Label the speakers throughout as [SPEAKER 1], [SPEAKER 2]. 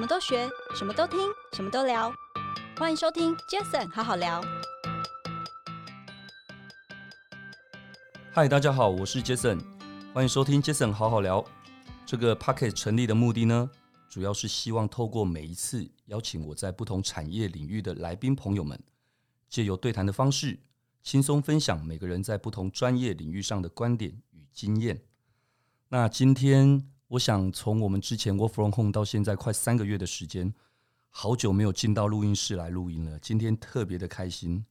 [SPEAKER 1] 什么都学，什么都听，什么都聊。欢迎收听 Jason 好好聊。
[SPEAKER 2] 嗨，大家好，我是 Jason，欢迎收听 Jason 好好聊。这个 Podcast 成立的目的呢，主要是希望透过每一次邀请我在不同产业领域的来宾朋友们，借由对谈的方式，轻松分享每个人在不同专业领域上的观点与经验。那今天，我想从我们之前 Work from Home 到现在快三个月的时间，好久没有进到录音室来录音了。今天特别的开心。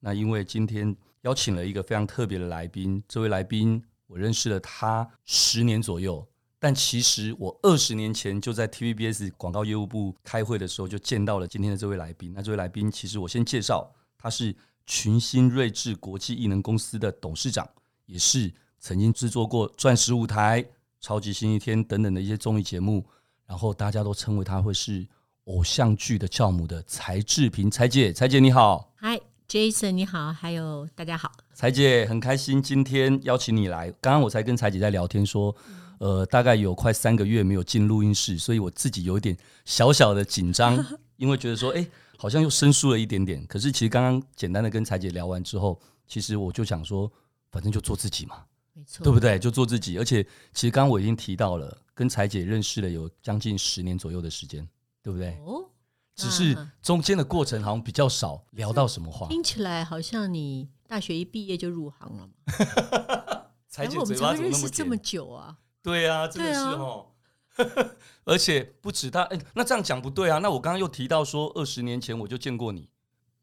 [SPEAKER 2] 那因为今天邀请了一个非常特别的来宾，这位来宾我认识了他十年左右，但其实我二十年前就在 TVBS 广告业务部开会的时候就见到了今天的这位来宾。那这位来宾其实我先介绍，他是群星睿智国际艺能公司的董事长，也是曾经制作过《钻石舞台》。超级星期天等等的一些综艺节目，然后大家都称为她会是偶像剧的教母的柴智屏，柴姐，柴姐你好，
[SPEAKER 3] 嗨，Jason 你好，还有大家好，
[SPEAKER 2] 柴姐很开心今天邀请你来。刚刚我才跟柴姐在聊天说，呃，大概有快三个月没有进录音室，所以我自己有一点小小的紧张，因为觉得说，哎，好像又生疏了一点点。可是其实刚刚简单的跟柴姐聊完之后，其实我就想说，反正就做自己嘛。
[SPEAKER 3] 没错，
[SPEAKER 2] 对不对？就做自己，而且其实刚刚我已经提到了，跟彩姐认识了有将近十年左右的时间，对不对？哦，只是中间的过程好像比较少聊到什么话。
[SPEAKER 3] 听起来好像你大学一毕业就入行了嘛？
[SPEAKER 2] 彩姐嘴巴怎么
[SPEAKER 3] 认识这么久啊？
[SPEAKER 2] 对啊，真的是哦。而且不止他，哎，那这样讲不对啊。那我刚刚又提到说，二十年前我就见过你。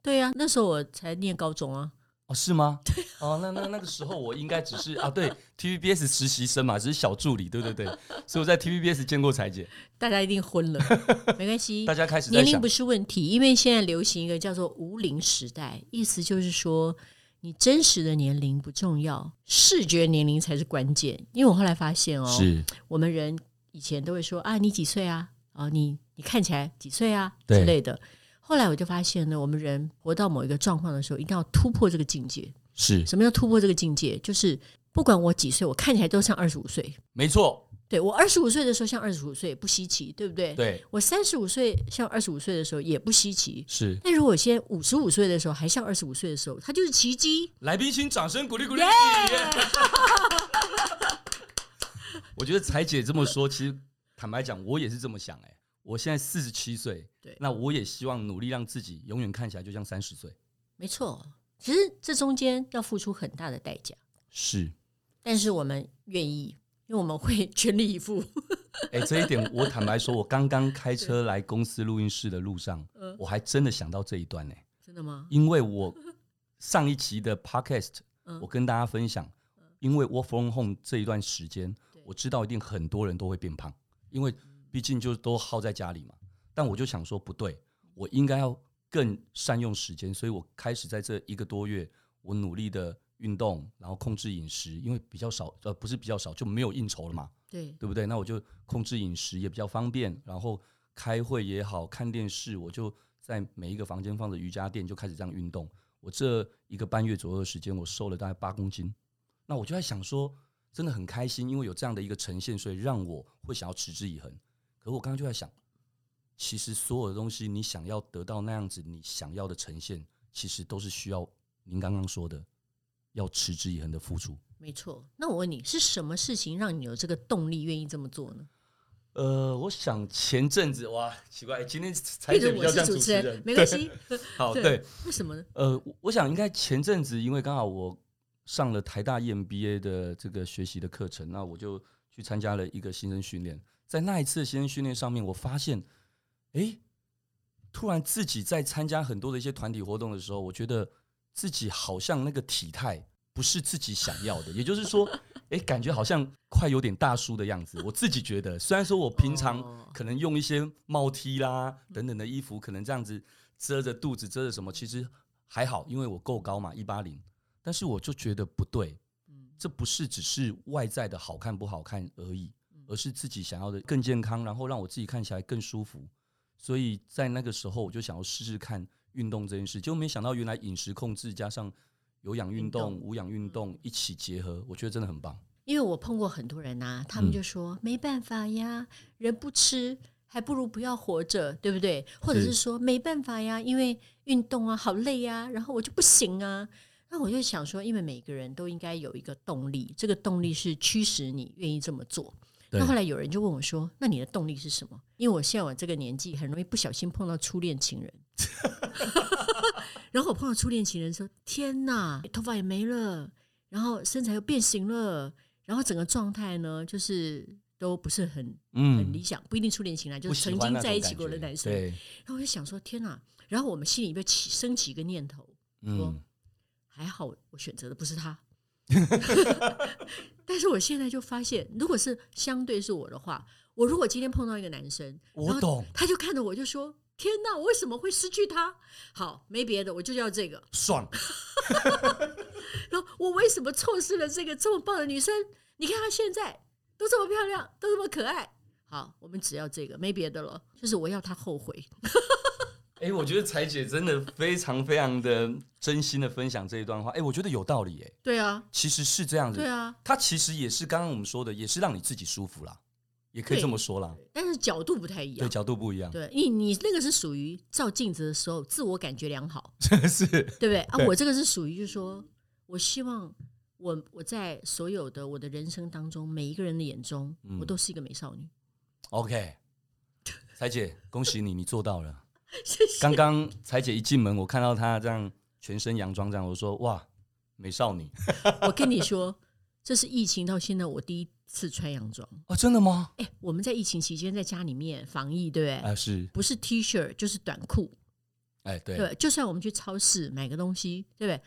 [SPEAKER 3] 对啊，那时候我才念高中啊。
[SPEAKER 2] 哦，是吗？对哦，那那那个时候我应该只是啊，对，TVBS 实习生嘛，只是小助理，对对对，所以我在 TVBS 见过彩姐。
[SPEAKER 3] 大家一定昏了，没关系，
[SPEAKER 2] 大家开始
[SPEAKER 3] 年龄不是问题，因为现在流行一个叫做无龄时代，意思就是说你真实的年龄不重要，视觉年龄才是关键。因为我后来发现哦，是我们人以前都会说啊，你几岁啊？啊，你你看起来几岁啊之类的。后来我就发现呢，我们人活到某一个状况的时候，一定要突破这个境界。
[SPEAKER 2] 是
[SPEAKER 3] 什么叫突破这个境界？就是不管我几岁，我看起来都像二十五岁。
[SPEAKER 2] 没错，
[SPEAKER 3] 对，我二十五岁的时候像二十五岁不稀奇，对不对？
[SPEAKER 2] 对，
[SPEAKER 3] 我三十五岁像二十五岁的时候也不稀奇。
[SPEAKER 2] 是，
[SPEAKER 3] 但如果我现在五十五岁的时候还像二十五岁的时候，它就是奇迹。
[SPEAKER 2] 来宾请掌声鼓励鼓励。我觉得彩姐这么说，其实坦白讲，我也是这么想哎。我现在四十七岁，对，那我也希望努力让自己永远看起来就像三十岁。
[SPEAKER 3] 没错，其实这中间要付出很大的代价。
[SPEAKER 2] 是，
[SPEAKER 3] 但是我们愿意，因为我们会 全力以赴。
[SPEAKER 2] 哎、欸，这一点我坦白说，我刚刚开车来公司录音室的路上，我还真的想到这一段呢。
[SPEAKER 3] 真的吗？
[SPEAKER 2] 因为我上一期的 podcast，我跟大家分享，因为 work from home 这一段时间，我知道一定很多人都会变胖，因为。毕竟就都耗在家里嘛，但我就想说不对，我应该要更善用时间，所以我开始在这一个多月，我努力的运动，然后控制饮食，因为比较少，呃，不是比较少，就没有应酬了嘛，
[SPEAKER 3] 对，
[SPEAKER 2] 对不对？那我就控制饮食也比较方便，然后开会也好看电视，我就在每一个房间放着瑜伽垫，就开始这样运动。我这一个半月左右的时间，我瘦了大概八公斤，那我就在想说，真的很开心，因为有这样的一个呈现，所以让我会想要持之以恒。可我刚刚就在想，其实所有的东西，你想要得到那样子，你想要的呈现，其实都是需要您刚刚说的，要持之以恒的付出。
[SPEAKER 3] 没错。那我问你，是什么事情让你有这个动力，愿意这么做呢？
[SPEAKER 2] 呃，我想前阵子哇，奇怪，今天柴姐比较像主持人，
[SPEAKER 3] 没关系。
[SPEAKER 2] 好，对，
[SPEAKER 3] 为什么呢？
[SPEAKER 2] 呃，我想应该前阵子，因为刚好我上了台大 EMBA 的这个学习的课程，那我就去参加了一个新生训练。在那一次的新生训练上面，我发现，哎，突然自己在参加很多的一些团体活动的时候，我觉得自己好像那个体态不是自己想要的，也就是说，哎，感觉好像快有点大叔的样子。我自己觉得，虽然说我平常可能用一些帽 T 啦等等的衣服，可能这样子遮着肚子遮着什么，其实还好，因为我够高嘛，一八零。但是我就觉得不对，这不是只是外在的好看不好看而已。而是自己想要的更健康，然后让我自己看起来更舒服。所以在那个时候，我就想要试试看运动这件事，结果没想到原来饮食控制加上有氧运动、无氧运动一起结合，我觉得真的很棒。
[SPEAKER 3] 因为我碰过很多人呐、啊，他们就说、嗯、没办法呀，人不吃还不如不要活着，对不对？或者是说是没办法呀，因为运动啊好累呀，然后我就不行啊。那我就想说，因为每个人都应该有一个动力，这个动力是驱使你愿意这么做。那后来有人就问我说：“那你的动力是什么？”因为我现在我这个年纪，很容易不小心碰到初恋情人。然后我碰到初恋情人说：“天哪，头发也没了，然后身材又变形了，然后整个状态呢，就是。”都不是很很理想，嗯、不一定初恋情人，就是曾经在一起过的男生。然后我就想说，天哪！然后我们心里边起升起一个念头，说、嗯、还好我选择的不是他。但是我现在就发现，如果是相对是我的话，我如果今天碰到一个男生，
[SPEAKER 2] 我懂，
[SPEAKER 3] 他就看着我就说：“天哪，我为什么会失去他？”好，没别的，我就要这个
[SPEAKER 2] 爽。
[SPEAKER 3] 然后我为什么错失了这个这么棒的女生？你看她现在。都这么漂亮，都这么可爱。好，我们只要这个，没别的了。就是我要她后悔。
[SPEAKER 2] 哎、欸，我觉得彩姐真的非常非常的真心的分享这一段话。哎、欸，我觉得有道理。哎，
[SPEAKER 3] 对啊，
[SPEAKER 2] 其实是这样子。
[SPEAKER 3] 对啊，
[SPEAKER 2] 它其实也是刚刚我们说的，也是让你自己舒服啦，也可以这么说啦。
[SPEAKER 3] 但是角度不太一样。
[SPEAKER 2] 对，角度不一样。
[SPEAKER 3] 对，你你那个是属于照镜子的时候自我感觉良好，
[SPEAKER 2] 是，对
[SPEAKER 3] 不对 啊？我这个是属于就是说我希望。我我在所有的我的人生当中，每一个人的眼中，嗯、我都是一个美少女。
[SPEAKER 2] OK，彩姐，恭喜你，你做到了。
[SPEAKER 3] 谢谢。
[SPEAKER 2] 刚刚彩姐一进门，我看到她这样全身洋装，这样我说哇，美少女。
[SPEAKER 3] 我跟你说，这是疫情到现在我第一次穿洋装。
[SPEAKER 2] 哦，真的吗？
[SPEAKER 3] 哎，我们在疫情期间在家里面防疫，对不对？啊、
[SPEAKER 2] 呃，是。
[SPEAKER 3] 不是 T 恤就是短裤。
[SPEAKER 2] 哎，对。
[SPEAKER 3] 对，就算我们去超市买个东西，对不对？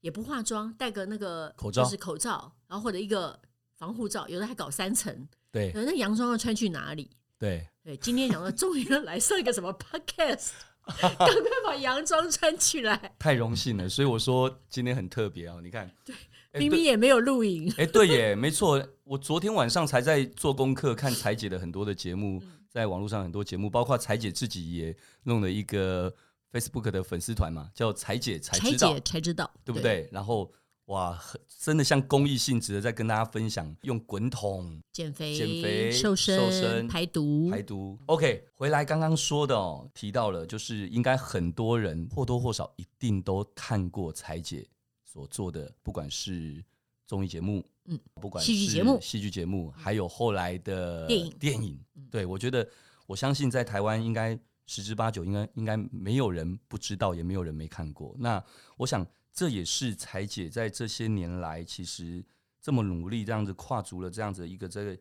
[SPEAKER 3] 也不化妆，戴个那个
[SPEAKER 2] 口罩，
[SPEAKER 3] 就是口罩，然后或者一个防护罩，有的还搞三层。
[SPEAKER 2] 对，
[SPEAKER 3] 那洋装要穿去哪里？
[SPEAKER 2] 对
[SPEAKER 3] 对，今天讲到终于来上一个什么 podcast，赶快把洋装穿起来。
[SPEAKER 2] 太荣幸了，所以我说今天很特别哦。你看，
[SPEAKER 3] 对，明明也没有录影。
[SPEAKER 2] 哎，对耶，没错，我昨天晚上才在做功课，看彩姐的很多的节目，在网络上很多节目，包括彩姐自己也弄了一个。Facebook 的粉丝团嘛，叫彩姐才知道，
[SPEAKER 3] 才知道，
[SPEAKER 2] 对不对？对，然后哇，真的像公益性质的在跟大家分享，用滚筒
[SPEAKER 3] 减肥、
[SPEAKER 2] 减肥、
[SPEAKER 3] 瘦身、瘦身、排毒、
[SPEAKER 2] 排毒。OK，回来刚刚说的哦，提到了，就是应该很多人或多或少一定都看过彩姐所做的，不管是综艺节目，嗯，不管是戏剧节目、戏剧节目，还有后来的电影、电影。对，我觉得，我相信在台湾应该。十之八九应该应该没有人不知道，也没有人没看过。那我想这也是采姐在这些年来其实这么努力，这样子跨足了这样子一个这个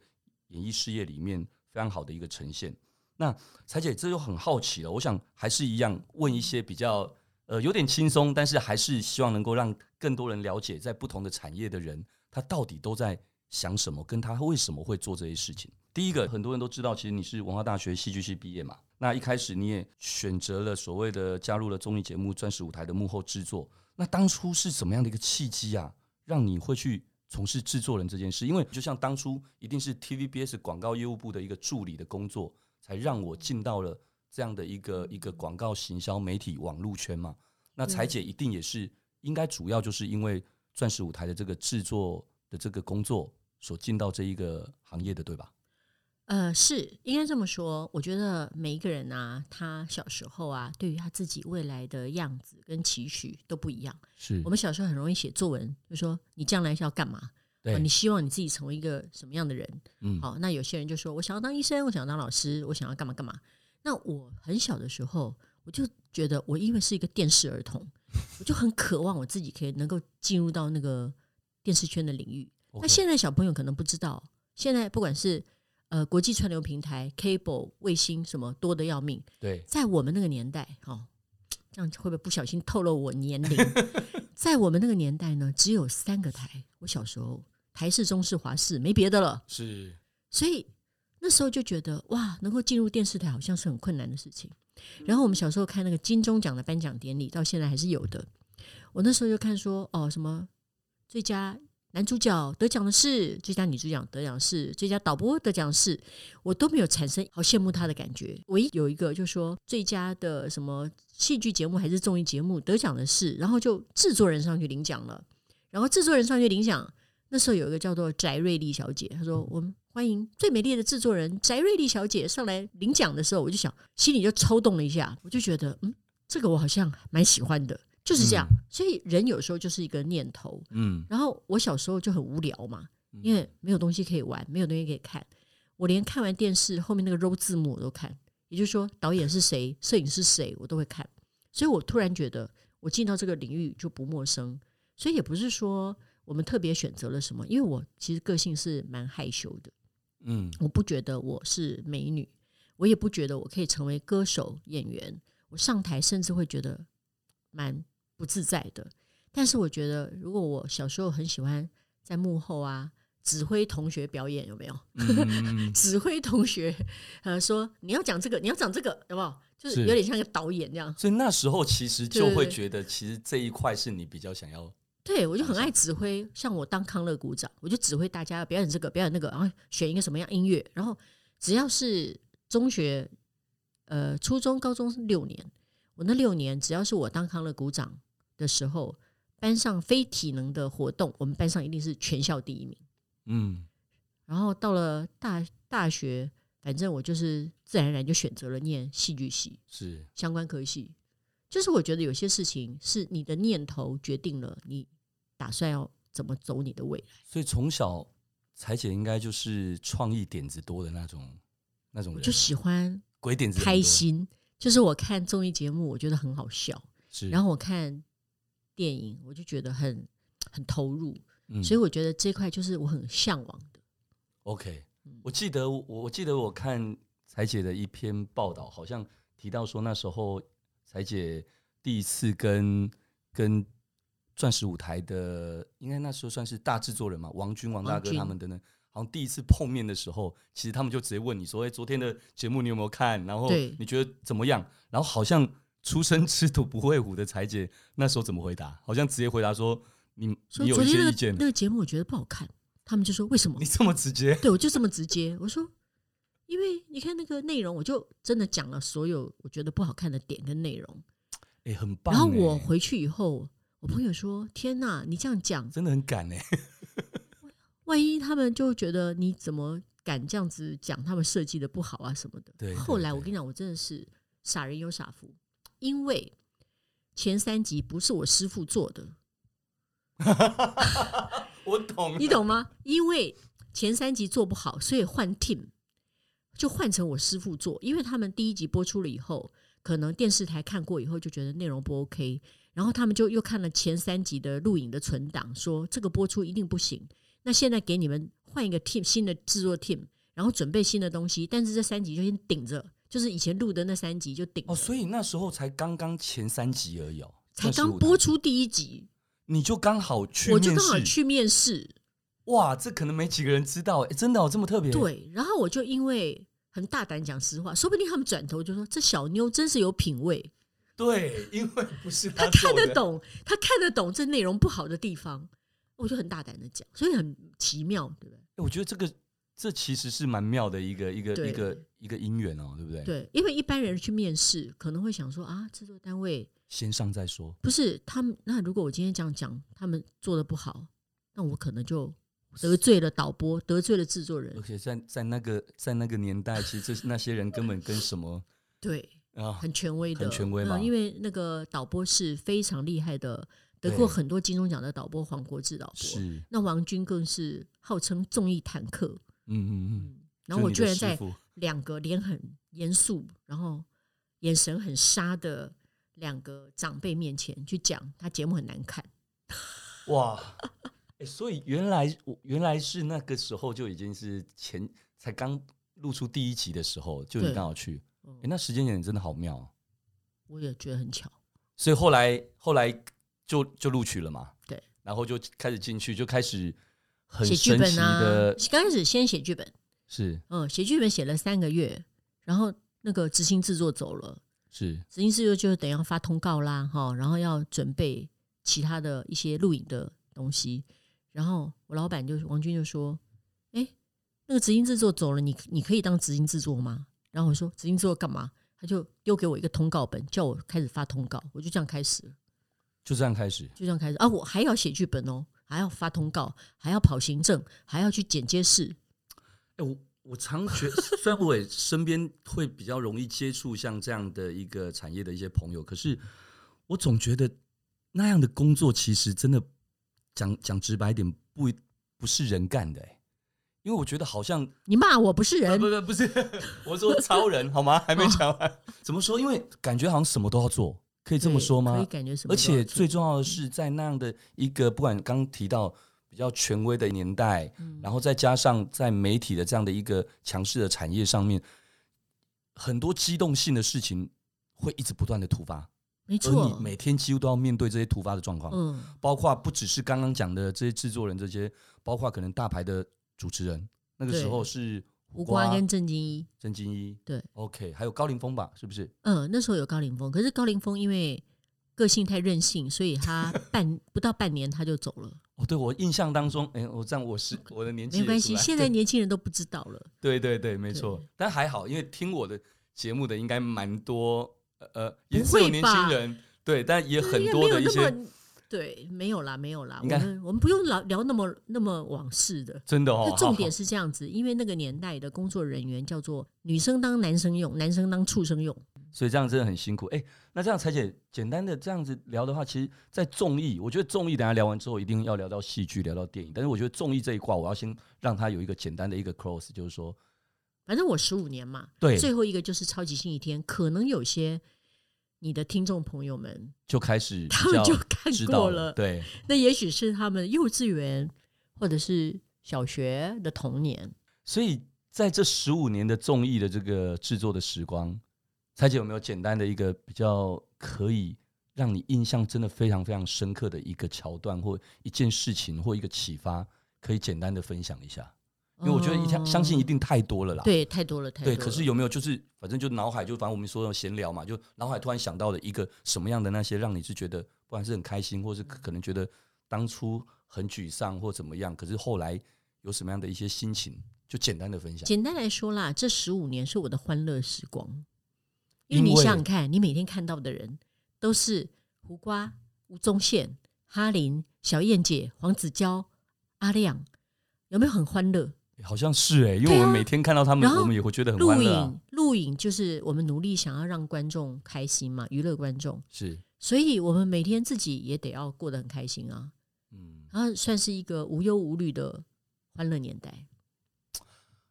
[SPEAKER 2] 演艺事业里面非常好的一个呈现。那采姐这就很好奇了，我想还是一样问一些比较呃有点轻松，但是还是希望能够让更多人了解，在不同的产业的人他到底都在想什么，跟他为什么会做这些事情。第一个，很多人都知道，其实你是文化大学戏剧系毕业嘛。那一开始你也选择了所谓的加入了综艺节目《钻石舞台》的幕后制作。那当初是怎么样的一个契机啊，让你会去从事制作人这件事？因为就像当初一定是 TVBS 广告业务部的一个助理的工作，才让我进到了这样的一个一个广告行销媒体网络圈嘛。那彩姐一定也是应该主要就是因为《钻石舞台》的这个制作的这个工作所进到这一个行业的，对吧？
[SPEAKER 3] 呃，是应该这么说。我觉得每一个人啊，他小时候啊，对于他自己未来的样子跟期许都不一样。
[SPEAKER 2] 是
[SPEAKER 3] 我们小时候很容易写作文，就说你将来是要干嘛？
[SPEAKER 2] 对，
[SPEAKER 3] 你希望你自己成为一个什么样的人？嗯，好，那有些人就说我想要当医生，我想要当老师，我想要干嘛干嘛。那我很小的时候，我就觉得我因为是一个电视儿童，我就很渴望我自己可以能够进入到那个电视圈的领域。那现在小朋友可能不知道，现在不管是呃，国际串流平台、cable、卫星什么多的要命。
[SPEAKER 2] 对，
[SPEAKER 3] 在我们那个年代，哦，这样会不会不小心透露我年龄？在我们那个年代呢，只有三个台。我小时候，台视、中视、华视，没别的了。
[SPEAKER 2] 是，
[SPEAKER 3] 所以那时候就觉得哇，能够进入电视台好像是很困难的事情。然后我们小时候看那个金钟奖的颁奖典礼，到现在还是有的。我那时候就看说，哦，什么最佳。男主角得奖的是，最佳女主角得奖是，最佳导播得奖是，我都没有产生好羡慕他的感觉。唯一有一个就是说最佳的什么戏剧节目还是综艺节目得奖的是，然后就制作人上去领奖了，然后制作人上去领奖，那时候有一个叫做翟瑞丽小姐，她说我们欢迎最美丽的制作人翟瑞丽小姐上来领奖的时候，我就想心里就抽动了一下，我就觉得嗯，这个我好像蛮喜欢的，就是这样。嗯、所以人有时候就是一个念头，嗯。然后我小时候就很无聊嘛，因为没有东西可以玩，没有东西可以看，我连看完电视后面那个 roll 字幕我都看，也就是说导演是谁，摄影是谁，我都会看。所以我突然觉得我进到这个领域就不陌生，所以也不是说。我们特别选择了什么？因为我其实个性是蛮害羞的，嗯，我不觉得我是美女，我也不觉得我可以成为歌手、演员。我上台甚至会觉得蛮不自在的。但是我觉得，如果我小时候很喜欢在幕后啊指挥同学表演，有没有？嗯、指挥同学呃说你要讲这个，你要讲这个，有没有？就是有点像个导演这样。
[SPEAKER 2] 所以那时候其实就会觉得，其实这一块是你比较想要。
[SPEAKER 3] 对，我就很爱指挥，像我当康乐鼓掌，我就指挥大家表演这个，表演那个，然后选一个什么样音乐，然后只要是中学，呃，初中、高中六年，我那六年只要是我当康乐股长的时候，班上非体能的活动，我们班上一定是全校第一名。嗯，然后到了大大学，反正我就是自然而然就选择了念戏剧系，是相关科系，就是我觉得有些事情是你的念头决定了你。打算要怎么走你的未来？
[SPEAKER 2] 所以从小彩姐应该就是创意点子多的那种那种人，
[SPEAKER 3] 就喜欢
[SPEAKER 2] 鬼点子
[SPEAKER 3] 开心。就是我看综艺节目，我觉得很好笑，是。然后我看电影，我就觉得很很投入，嗯。所以我觉得这块就是我很向往的。
[SPEAKER 2] OK，我记得我我记得我看彩姐的一篇报道，好像提到说那时候彩姐第一次跟跟。钻石舞台的，应该那时候算是大制作人嘛，王军、王大哥他们的呢，好像第一次碰面的时候，其实他们就直接问你说：“哎，昨天的节目你有没有看？然后你觉得怎么样？”然后好像初生吃土不会虎的裁姐那时候怎么回答？好像直接回答说：“你你有一些意见。”
[SPEAKER 3] 那个节目我觉得不好看，他们就说：“为什么？”
[SPEAKER 2] 你这么直接？
[SPEAKER 3] 对，我就这么直接。我说：“因为你看那个内容，我就真的讲了所有我觉得不好看的点跟内容。”
[SPEAKER 2] 哎，很棒。
[SPEAKER 3] 然后我回去以后。我朋友说：“天哪，你这样讲
[SPEAKER 2] 真的很敢哎！
[SPEAKER 3] 万一他们就觉得你怎么敢这样子讲？他们设计的不好啊什么的。”对。后来我跟你讲，我真的是傻人有傻福，因为前三集不是我师傅做的。
[SPEAKER 2] 我懂，
[SPEAKER 3] 你懂吗？因为前三集做不好，所以换 team 就换成我师傅做。因为他们第一集播出了以后，可能电视台看过以后就觉得内容不 OK。然后他们就又看了前三集的录影的存档，说这个播出一定不行。那现在给你们换一个 team，新的制作 team，然后准备新的东西。但是这三集就先顶着，就是以前录的那三集就顶。
[SPEAKER 2] 哦，所以那时候才刚刚前三集而已哦，
[SPEAKER 3] 才刚播出第一集，
[SPEAKER 2] 你就刚好去，
[SPEAKER 3] 我就刚好去面试。
[SPEAKER 2] 哇，这可能没几个人知道，哎，真的哦，这么特别。
[SPEAKER 3] 对，然后我就因为很大胆讲实话，说不定他们转头就说这小妞真是有品味。
[SPEAKER 2] 对，因为不是他，
[SPEAKER 3] 他看得懂，他看得懂这内容不好的地方，我就很大胆的讲，所以很奇妙，对不对？
[SPEAKER 2] 我觉得这个这其实是蛮妙的一个一个一个一个姻缘哦，对不对？
[SPEAKER 3] 对，因为一般人去面试可能会想说啊，制作单位
[SPEAKER 2] 先上再说，
[SPEAKER 3] 不是他们。那如果我今天这样讲，他们做的不好，那我可能就得罪了导播，得罪了制作人。
[SPEAKER 2] 而且在在那个在那个年代，其实这 那些人根本跟什么
[SPEAKER 3] 对。啊，很权威的，
[SPEAKER 2] 很权威嘛。
[SPEAKER 3] 因为那个导播是非常厉害的，得过很多金钟奖的导播黄国志导播。是，那王军更是号称综艺坦克。嗯嗯嗯。然后我居然在两个脸很严肃，然后眼神很杀的两个长辈面前去讲他节目很难看。
[SPEAKER 2] 哇，欸，所以原来原来是那个时候就已经是前才刚露出第一集的时候，就你刚好去。哎、欸，那时间点真的好妙，啊，
[SPEAKER 3] 我也觉得很巧。
[SPEAKER 2] 所以后来后来就就录取了嘛，
[SPEAKER 3] 对，
[SPEAKER 2] 然后就开始进去，就开始很
[SPEAKER 3] 写剧本啊。刚开始先写剧本，
[SPEAKER 2] 是
[SPEAKER 3] 嗯，写剧本写了三个月，然后那个执行制作走了，
[SPEAKER 2] 是
[SPEAKER 3] 执行制作就等于要发通告啦，哈，然后要准备其他的一些录影的东西，然后我老板就王军就说：“哎、欸，那个执行制作走了，你你可以当执行制作吗？”然后我说执行制作干嘛？他就丢给我一个通告本，叫我开始发通告。我就这样开始，
[SPEAKER 2] 就这样开始，
[SPEAKER 3] 就这样开始啊！我还要写剧本哦，还要发通告，还要跑行政，还要去剪接室。
[SPEAKER 2] 哎，我我常觉得，虽然我也身边会比较容易接触像这样的一个产业的一些朋友，可是我总觉得那样的工作其实真的讲讲直白一点，不不是人干的。因为我觉得好像
[SPEAKER 3] 你骂我不是人，
[SPEAKER 2] 不不不是，我说超人好吗？还没讲完，怎么说？因为感觉好像什么都要做。可以这么说吗？
[SPEAKER 3] 可以感觉什么？
[SPEAKER 2] 而且最重要的是，在那样的一个不管刚提到比较权威的年代，嗯、然后再加上在媒体的这样的一个强势的产业上面，很多机动性的事情会一直不断的突发。
[SPEAKER 3] 没错，
[SPEAKER 2] 而你每天几乎都要面对这些突发的状况。嗯，包括不只是刚刚讲的这些制作人，这些包括可能大牌的主持人，那个时候是。
[SPEAKER 3] 胡瓜跟郑金一，
[SPEAKER 2] 郑金一
[SPEAKER 3] 对
[SPEAKER 2] ，OK，还有高凌风吧，是不是？
[SPEAKER 3] 嗯，那时候有高凌风，可是高凌风因为个性太任性，所以他 半不到半年他就走了。
[SPEAKER 2] 哦，对，我印象当中，哎，我这样我是我的年纪
[SPEAKER 3] 没关系，现在年轻人都不知道了。
[SPEAKER 2] 对对对，没错，但还好，因为听我的节目的应该蛮多，呃，也是有年轻人，对，但也很多的一些。
[SPEAKER 3] 对，没有啦，没有啦。我们我们不用聊聊那么那么往事的，
[SPEAKER 2] 真的哦。
[SPEAKER 3] 重点是这样子，因为那个年代的工作人员叫做女生当男生用，男生当畜生用，
[SPEAKER 2] 所以这样真的很辛苦。哎，那这样采姐简单的这样子聊的话，其实，在综艺，我觉得综艺等下聊完之后，一定要聊到戏剧，聊到电影。但是我觉得综艺这一块，我要先让他有一个简单的一个 close，就是说，
[SPEAKER 3] 反正我十五年嘛，
[SPEAKER 2] 对，
[SPEAKER 3] 最后一个就是超级星期天，可能有些。你的听众朋友们
[SPEAKER 2] 就开始，
[SPEAKER 3] 他们就看过了，
[SPEAKER 2] 对。
[SPEAKER 3] 那也许是他们幼稚园或者是小学的童年。
[SPEAKER 2] 所以在这十五年的综艺的这个制作的时光，蔡姐有没有简单的一个比较可以让你印象真的非常非常深刻的一个桥段，或一件事情，或一个启发，可以简单的分享一下？因为我觉得一相相信一定太多了啦，
[SPEAKER 3] 对，太多了，太多了。
[SPEAKER 2] 对，可是有没有就是反正就脑海就反正我们说的闲聊嘛，就脑海突然想到了一个什么样的那些让你是觉得不管是很开心，或是可能觉得当初很沮丧或怎么样，可是后来有什么样的一些心情，就简单的分享。
[SPEAKER 3] 简单来说啦，这十五年是我的欢乐时光，因为你想想看，你每天看到的人都是胡瓜、吴宗宪、哈林、小燕姐、黄子佼、阿亮，有没有很欢乐？
[SPEAKER 2] 好像是哎、欸，因为我们每天看到他们，啊、我们也会觉得很欢乐、啊。
[SPEAKER 3] 录影，录影就是我们努力想要让观众开心嘛，娱乐观众
[SPEAKER 2] 是，
[SPEAKER 3] 所以我们每天自己也得要过得很开心啊。嗯，然后算是一个无忧无虑的欢乐年代。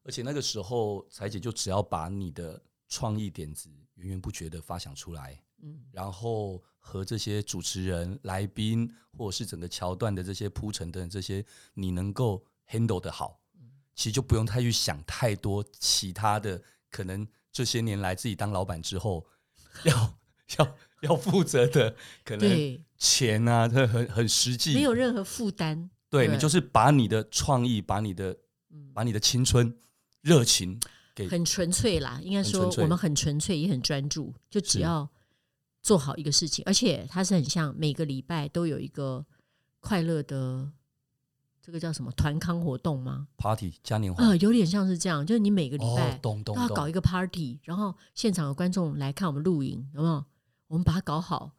[SPEAKER 2] 而且那个时候，彩姐就只要把你的创意点子源源不绝的发想出来，嗯，然后和这些主持人、来宾，或者是整个桥段的这些铺陈等这些，你能够 handle 的好。其实就不用太去想太多其他的，可能这些年来自己当老板之后要，要要要负责的可能钱啊，这很很实际，
[SPEAKER 3] 没有任何负担。
[SPEAKER 2] 对，对你就是把你的创意，把你的把你的青春热情给
[SPEAKER 3] 很纯粹啦。应该说我们很纯粹，也很专注，就只要做好一个事情，而且它是很像每个礼拜都有一个快乐的。这个叫什么团康活动吗
[SPEAKER 2] ？Party 嘉年华
[SPEAKER 3] 啊，有点像是这样，就是你每个礼拜都要搞一个 Party，然后现场的观众来看我们录影，有没有？我们把它搞好，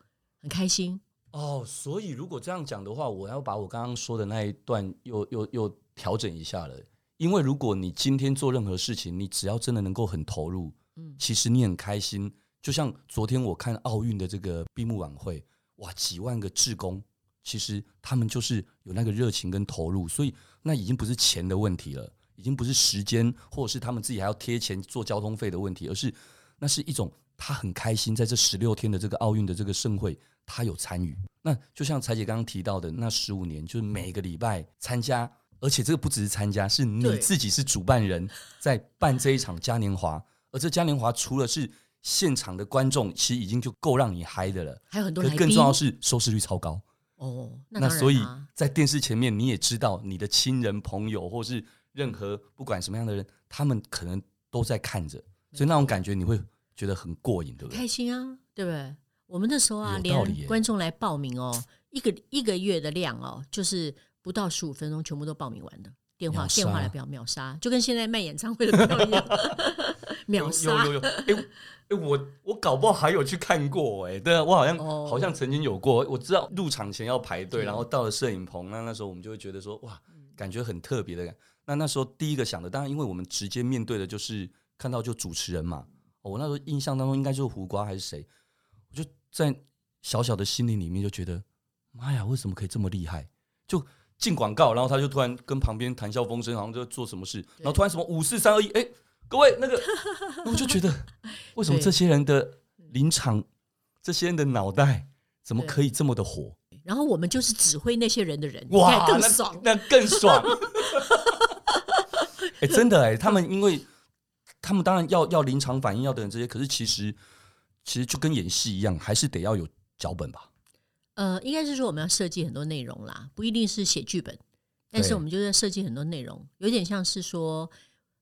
[SPEAKER 3] 很开心。
[SPEAKER 2] 哦，所以如果这样讲的话，我要把我刚刚说的那一段又又又调整一下了。因为如果你今天做任何事情，你只要真的能够很投入，嗯，其实你很开心。就像昨天我看奥运的这个闭幕晚会，哇，几万个志工。其实他们就是有那个热情跟投入，所以那已经不是钱的问题了，已经不是时间或者是他们自己还要贴钱做交通费的问题，而是那是一种他很开心在这十六天的这个奥运的这个盛会，他有参与。那就像彩姐刚刚提到的，那十五年就是每个礼拜参加，而且这个不只是参加，是你自己是主办人在办这一场嘉年华，而这嘉年华除了是现场的观众，其实已经就够让你嗨的了，
[SPEAKER 3] 还有很多，
[SPEAKER 2] 更重要是收视率超高。
[SPEAKER 3] 哦，那，
[SPEAKER 2] 那所以在电视前面，你也知道你的亲人朋友，或是任何不管什么样的人，他们可能都在看着，所以那种感觉你会觉得很过瘾，对不对？
[SPEAKER 3] 开心啊，对不对？我们那时候啊，连观众来报名哦，一个一个月的量哦，就是不到十五分钟，全部都报名完的。电话电话来表秒杀，就跟现在卖演唱会的票一样，秒杀。
[SPEAKER 2] 有有有，哎、欸欸、我我搞不好还有去看过哎、欸，对啊，我好像、oh. 好像曾经有过，我知道入场前要排队，然后到了摄影棚，那那时候我们就会觉得说哇，感觉很特别的感。那那时候第一个想的，当然因为我们直接面对的就是看到就主持人嘛，我那时候印象当中应该就是胡瓜还是谁，我就在小小的心灵里面就觉得，妈呀，为什么可以这么厉害？就。进广告，然后他就突然跟旁边谈笑风生，好像就做什么事，然后突然什么五四三二一，哎，各位那个，我就觉得 为什么这些人的临场，这些人的脑袋怎么可以这么的火？
[SPEAKER 3] 然后我们就是指挥那些人的人，哇，更爽，
[SPEAKER 2] 那，那更爽。哎，真的哎，他们因为他们当然要要临场反应，要等这些，可是其实其实就跟演戏一样，还是得要有脚本吧。
[SPEAKER 3] 呃，应该是说我们要设计很多内容啦，不一定是写剧本，但是我们就在设计很多内容，有点像是说，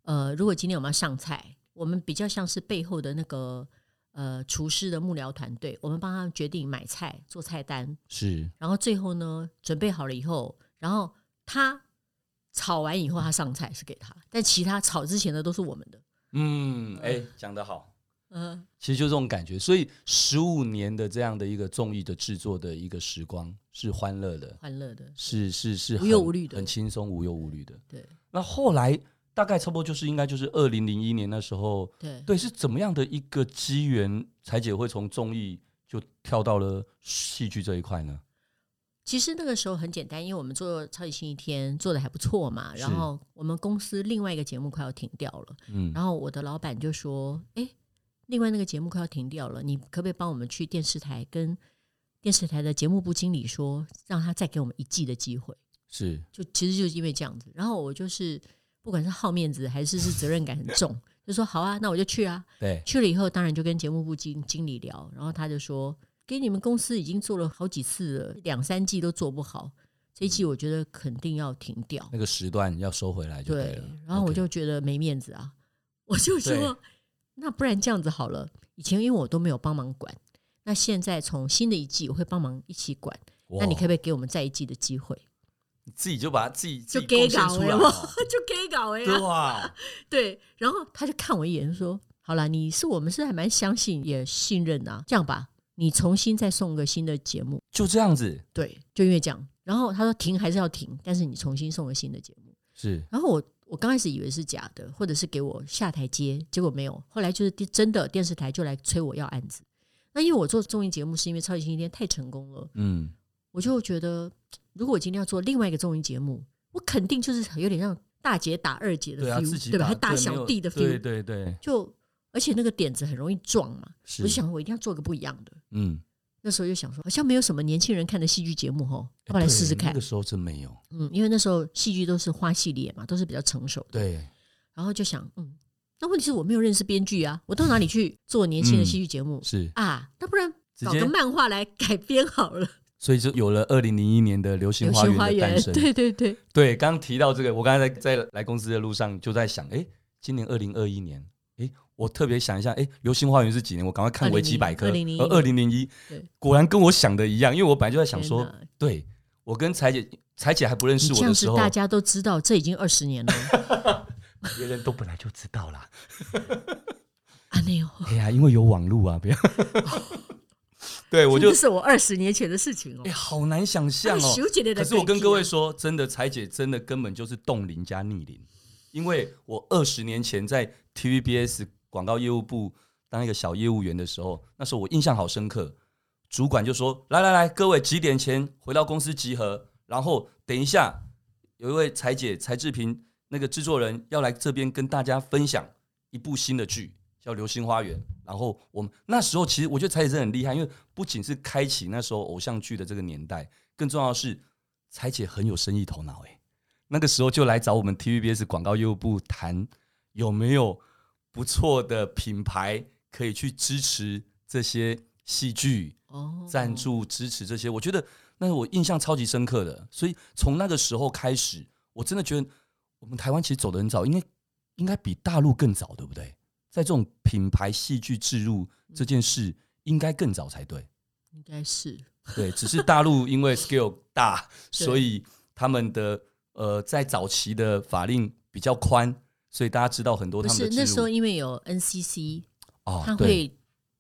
[SPEAKER 3] 呃，如果今天我们要上菜，我们比较像是背后的那个呃厨师的幕僚团队，我们帮他们决定买菜、做菜单，
[SPEAKER 2] 是，
[SPEAKER 3] 然后最后呢，准备好了以后，然后他炒完以后，他上菜是给他，但其他炒之前的都是我们的。
[SPEAKER 2] 嗯，哎、欸，讲得好。嗯，其实就这种感觉，所以十五年的这样的一个综艺的制作的一个时光是欢乐的，
[SPEAKER 3] 欢乐的，
[SPEAKER 2] 是是是
[SPEAKER 3] 无忧无虑的，
[SPEAKER 2] 很轻松无忧无虑的。
[SPEAKER 3] 对，
[SPEAKER 2] 那后来大概差不多就是应该就是二零零一年那时候，
[SPEAKER 3] 对
[SPEAKER 2] 对，是怎么样的一个机缘，才姐会从综艺就跳到了戏剧这一块呢？
[SPEAKER 3] 其实那个时候很简单，因为我们做超级星期天做的还不错嘛，然后我们公司另外一个节目快要停掉了，嗯，然后我的老板就说，哎。另外那个节目快要停掉了，你可不可以帮我们去电视台跟电视台的节目部经理说，让他再给我们一季的机会？
[SPEAKER 2] 是，
[SPEAKER 3] 就其实就是因为这样子。然后我就是不管是好面子还是是责任感很重，就说好啊，那我就去啊。
[SPEAKER 2] 对，
[SPEAKER 3] 去了以后当然就跟节目部经经理聊，然后他就说，给你们公司已经做了好几次了，两三季都做不好，这一季我觉得肯定要停掉，
[SPEAKER 2] 那个时段要收回来就对了。
[SPEAKER 3] 对，然后我就觉得没面子啊，我就说。那不然这样子好了，以前因为我都没有帮忙管，那现在从新的一季我会帮忙一起管，那你可不可以给我们再一季的机会？
[SPEAKER 2] 你自己就把它自己
[SPEAKER 3] 就给搞了，就给搞哎，
[SPEAKER 2] 对啊，
[SPEAKER 3] 对，然后他就看我一眼说：“好了，你是我们是还蛮相信也信任啊，这样吧，你重新再送个新的节目，
[SPEAKER 2] 就这样子，
[SPEAKER 3] 对，就因为这样。然后他说停还是要停，但是你重新送个新的节目
[SPEAKER 2] 是，
[SPEAKER 3] 然后我。我刚开始以为是假的，或者是给我下台阶，结果没有。后来就是真的，电视台就来催我要案子。那因为我做综艺节目是因为《超级星期天》太成功了，嗯，我就觉得如果我今天要做另外一个综艺节目，我肯定就是有点像大姐打二姐的 feel，对，吧？还打小弟的 feel，
[SPEAKER 2] 对对对。
[SPEAKER 3] 就而且那个点子很容易撞嘛，我就想我一定要做个不一样的，嗯。那时候就想说，好像没有什么年轻人看的戏剧节目哈，要不来试试看。
[SPEAKER 2] 那个时候真没有，
[SPEAKER 3] 嗯，因为那时候戏剧都是花系列嘛，都是比较成熟的。
[SPEAKER 2] 对，
[SPEAKER 3] 然后就想，嗯，那问题是我没有认识编剧啊，我到哪里去做年轻的戏剧节目？
[SPEAKER 2] 嗯、是啊，
[SPEAKER 3] 那不然搞个漫画来改编好了。
[SPEAKER 2] 所以就有了二零零一年的《流星花园》的诞生。
[SPEAKER 3] 对对对
[SPEAKER 2] 对，刚提到这个，我刚才在在来公司的路上就在想，哎，今年二零二一年。哎我特别想一下，哎，《流星花园》是几年？我赶快看维基百科。二零零一，二零零一，果然跟我想的一样。因为我本来就在想说，对我跟彩姐，彩姐还不认识我的时候，
[SPEAKER 3] 大家都知道这已经二十年了。
[SPEAKER 2] 别人都本来就知道啦。
[SPEAKER 3] 啊，没有。
[SPEAKER 2] 哎呀，因为有网络啊，不要。对，我就
[SPEAKER 3] 这是我二十年前的事情哦。
[SPEAKER 2] 哎，好难想象哦。可是我跟各位说，真的，彩姐真的根本就是冻龄加逆龄，因为我二十年前在 TVBS。广告业务部当一个小业务员的时候，那时候我印象好深刻。主管就说：“来来来，各位几点前回到公司集合？然后等一下，有一位彩姐采志平那个制作人要来这边跟大家分享一部新的剧，叫《流星花园》。然后我们那时候其实我觉得采姐真的很厉害，因为不仅是开启那时候偶像剧的这个年代，更重要的是采姐很有生意头脑。哎，那个时候就来找我们 TVBS 广告业务部谈有没有。”不错的品牌可以去支持这些戏剧哦，赞助支持这些，我觉得那是我印象超级深刻的。所以从那个时候开始，我真的觉得我们台湾其实走的很早，应该应该比大陆更早，对不对？在这种品牌戏剧置入这件事，应该更早才对。
[SPEAKER 3] 应该是
[SPEAKER 2] 对，只是大陆因为 scale 大，所以他们的呃在早期的法令比较宽。所以大家知道很多他
[SPEAKER 3] 们是那时候因为有 NCC，哦，他会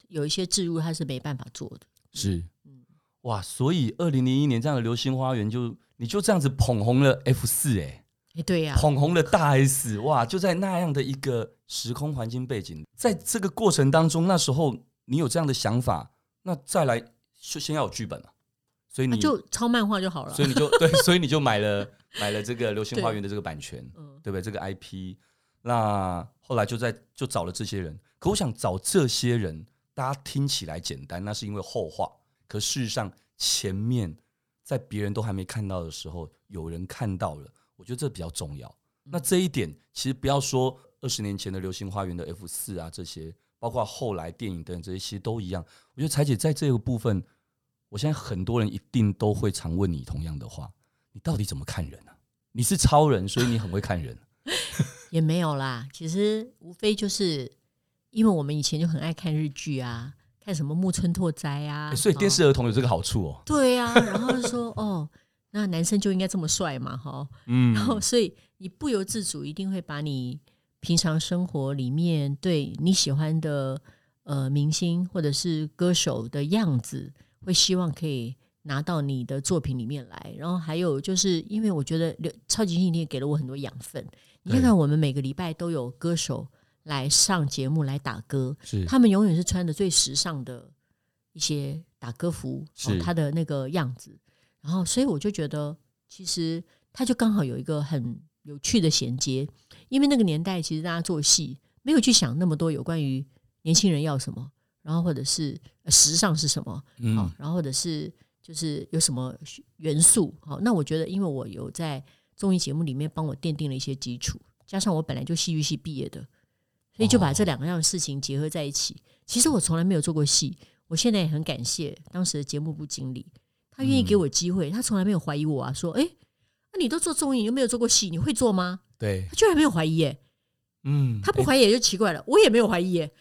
[SPEAKER 3] 有一些置入，他是没办法做的。
[SPEAKER 2] 是，嗯，哇，所以二零零一年这样的流星花园就你就这样子捧红了 F 四，哎，
[SPEAKER 3] 哎，对呀，
[SPEAKER 2] 捧红了大 S，哇，就在那样的一个时空环境背景，在这个过程当中，那时候你有这样的想法，那再来就先要有剧本了。所以你
[SPEAKER 3] 就抄漫画就好了，
[SPEAKER 2] 所以你就 对，所以你就买了买了这个《流星花园》的这个版权，对，对不对？这个 IP，那后来就在就找了这些人。可我想找这些人，大家听起来简单，那是因为后话。可事实上，前面在别人都还没看到的时候，有人看到了，我觉得这比较重要。那这一点其实不要说二十年前的《流星花园》的 F 四啊，这些，包括后来电影等这些，其实都一样。我觉得彩姐在这个部分。我现在很多人一定都会常问你同样的话，你到底怎么看人啊？你是超人，所以你很会看人。
[SPEAKER 3] 也没有啦，其实无非就是因为我们以前就很爱看日剧啊，看什么木村拓哉啊，
[SPEAKER 2] 欸，所以电视儿童有这个好处哦。
[SPEAKER 3] 对啊，然后就说哦，那男生就应该这么帅嘛，哈，嗯，然后所以你不由自主一定会把你平常生活里面对你喜欢的呃明星或者是歌手的样子。会希望可以拿到你的作品里面来，然后还有就是因为我觉得超级星期天给了我很多养分。你看看我们每个礼拜都有歌手来上节目来打歌，是他们永远是穿的最时尚的一些打歌服，是他的那个样子。然后所以我就觉得，其实他就刚好有一个很有趣的衔接，因为那个年代其实大家做戏没有去想那么多有关于年轻人要什么。然后或者是时尚是什么？嗯，然后或者是就是有什么元素？好，那我觉得，因为我有在综艺节目里面帮我奠定了一些基础，加上我本来就戏剧系毕业的，所以就把这两个样的事情结合在一起。其实我从来没有做过戏，我现在也很感谢当时的节目部经理，他愿意给我机会，他从来没有怀疑我啊，说，哎，那你都做综艺，你又没有做过戏，你会做吗？
[SPEAKER 2] 对，
[SPEAKER 3] 他居然没有怀疑耶，嗯，他不怀疑也就奇怪了，我也没有怀疑耶。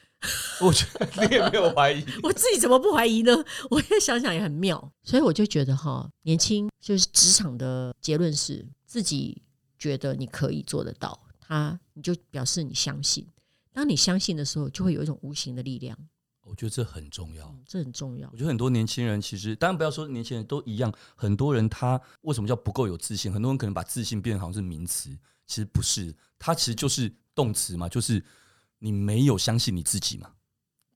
[SPEAKER 2] 我觉得你也没有怀疑，
[SPEAKER 3] 我自己怎么不怀疑呢？我也想想也很妙，所以我就觉得哈，年轻就是职场的结论是自己觉得你可以做得到，他你就表示你相信。当你相信的时候，就会有一种无形的力量。
[SPEAKER 2] 我觉得这很重要，
[SPEAKER 3] 这很重要。
[SPEAKER 2] 我觉得很多年轻人其实，当然不要说年轻人都一样，很多人他为什么叫不够有自信？很多人可能把自信变成好像是名词，其实不是，它其实就是动词嘛，就是。你没有相信你自己嘛？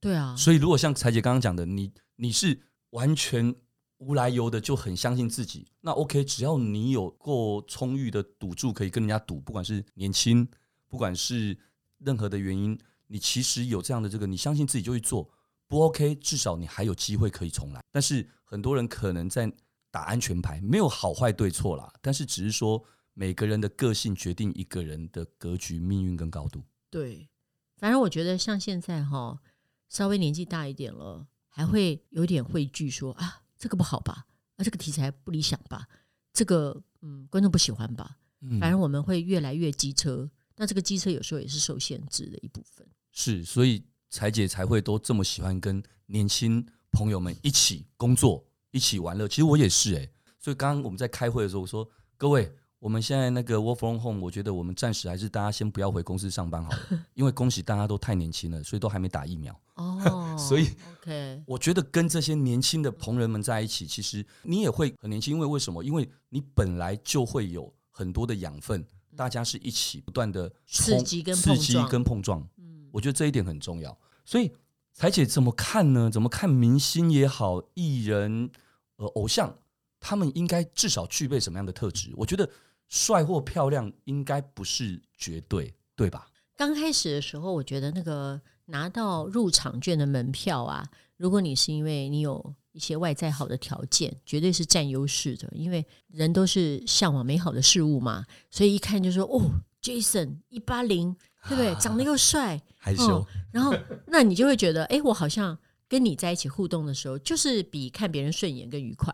[SPEAKER 3] 对啊，
[SPEAKER 2] 所以如果像彩姐刚刚讲的，你你是完全无来由的就很相信自己，那 OK，只要你有够充裕的赌注可以跟人家赌，不管是年轻，不管是任何的原因，你其实有这样的这个，你相信自己就去做，不 OK，至少你还有机会可以重来。但是很多人可能在打安全牌，没有好坏对错啦，但是只是说每个人的个性决定一个人的格局、命运跟高度。
[SPEAKER 3] 对。反正我觉得像现在哈，稍微年纪大一点了，还会有点畏惧说啊，这个不好吧？啊，这个题材不理想吧？这个嗯，观众不喜欢吧？反正我们会越来越机车，那这个机车有时候也是受限制的一部分。
[SPEAKER 2] 是，所以采姐才会都这么喜欢跟年轻朋友们一起工作，一起玩乐。其实我也是哎，所以刚刚我们在开会的时候，我说各位。我们现在那个 work from home，我觉得我们暂时还是大家先不要回公司上班好了，因为恭喜大家都太年轻了，所以都还没打疫苗。哦，所以 OK，我觉得跟这些年轻的朋友们在一起，其实你也会很年轻，因为为什么？因为你本来就会有很多的养分，大家是一起不断的
[SPEAKER 3] 刺激跟
[SPEAKER 2] 刺激跟碰撞。嗯，我觉得这一点很重要。所以彩姐怎么看呢？怎么看明星也好，艺人呃偶像，他们应该至少具备什么样的特质？我觉得。帅或漂亮应该不是绝对，对吧？
[SPEAKER 3] 刚开始的时候，我觉得那个拿到入场券的门票啊，如果你是因为你有一些外在好的条件，绝对是占优势的。因为人都是向往美好的事物嘛，所以一看就说哦，Jason 一八零，对不对？长得又帅，
[SPEAKER 2] 害羞、
[SPEAKER 3] 哦，然后那你就会觉得，哎，我好像跟你在一起互动的时候，就是比看别人顺眼更愉快，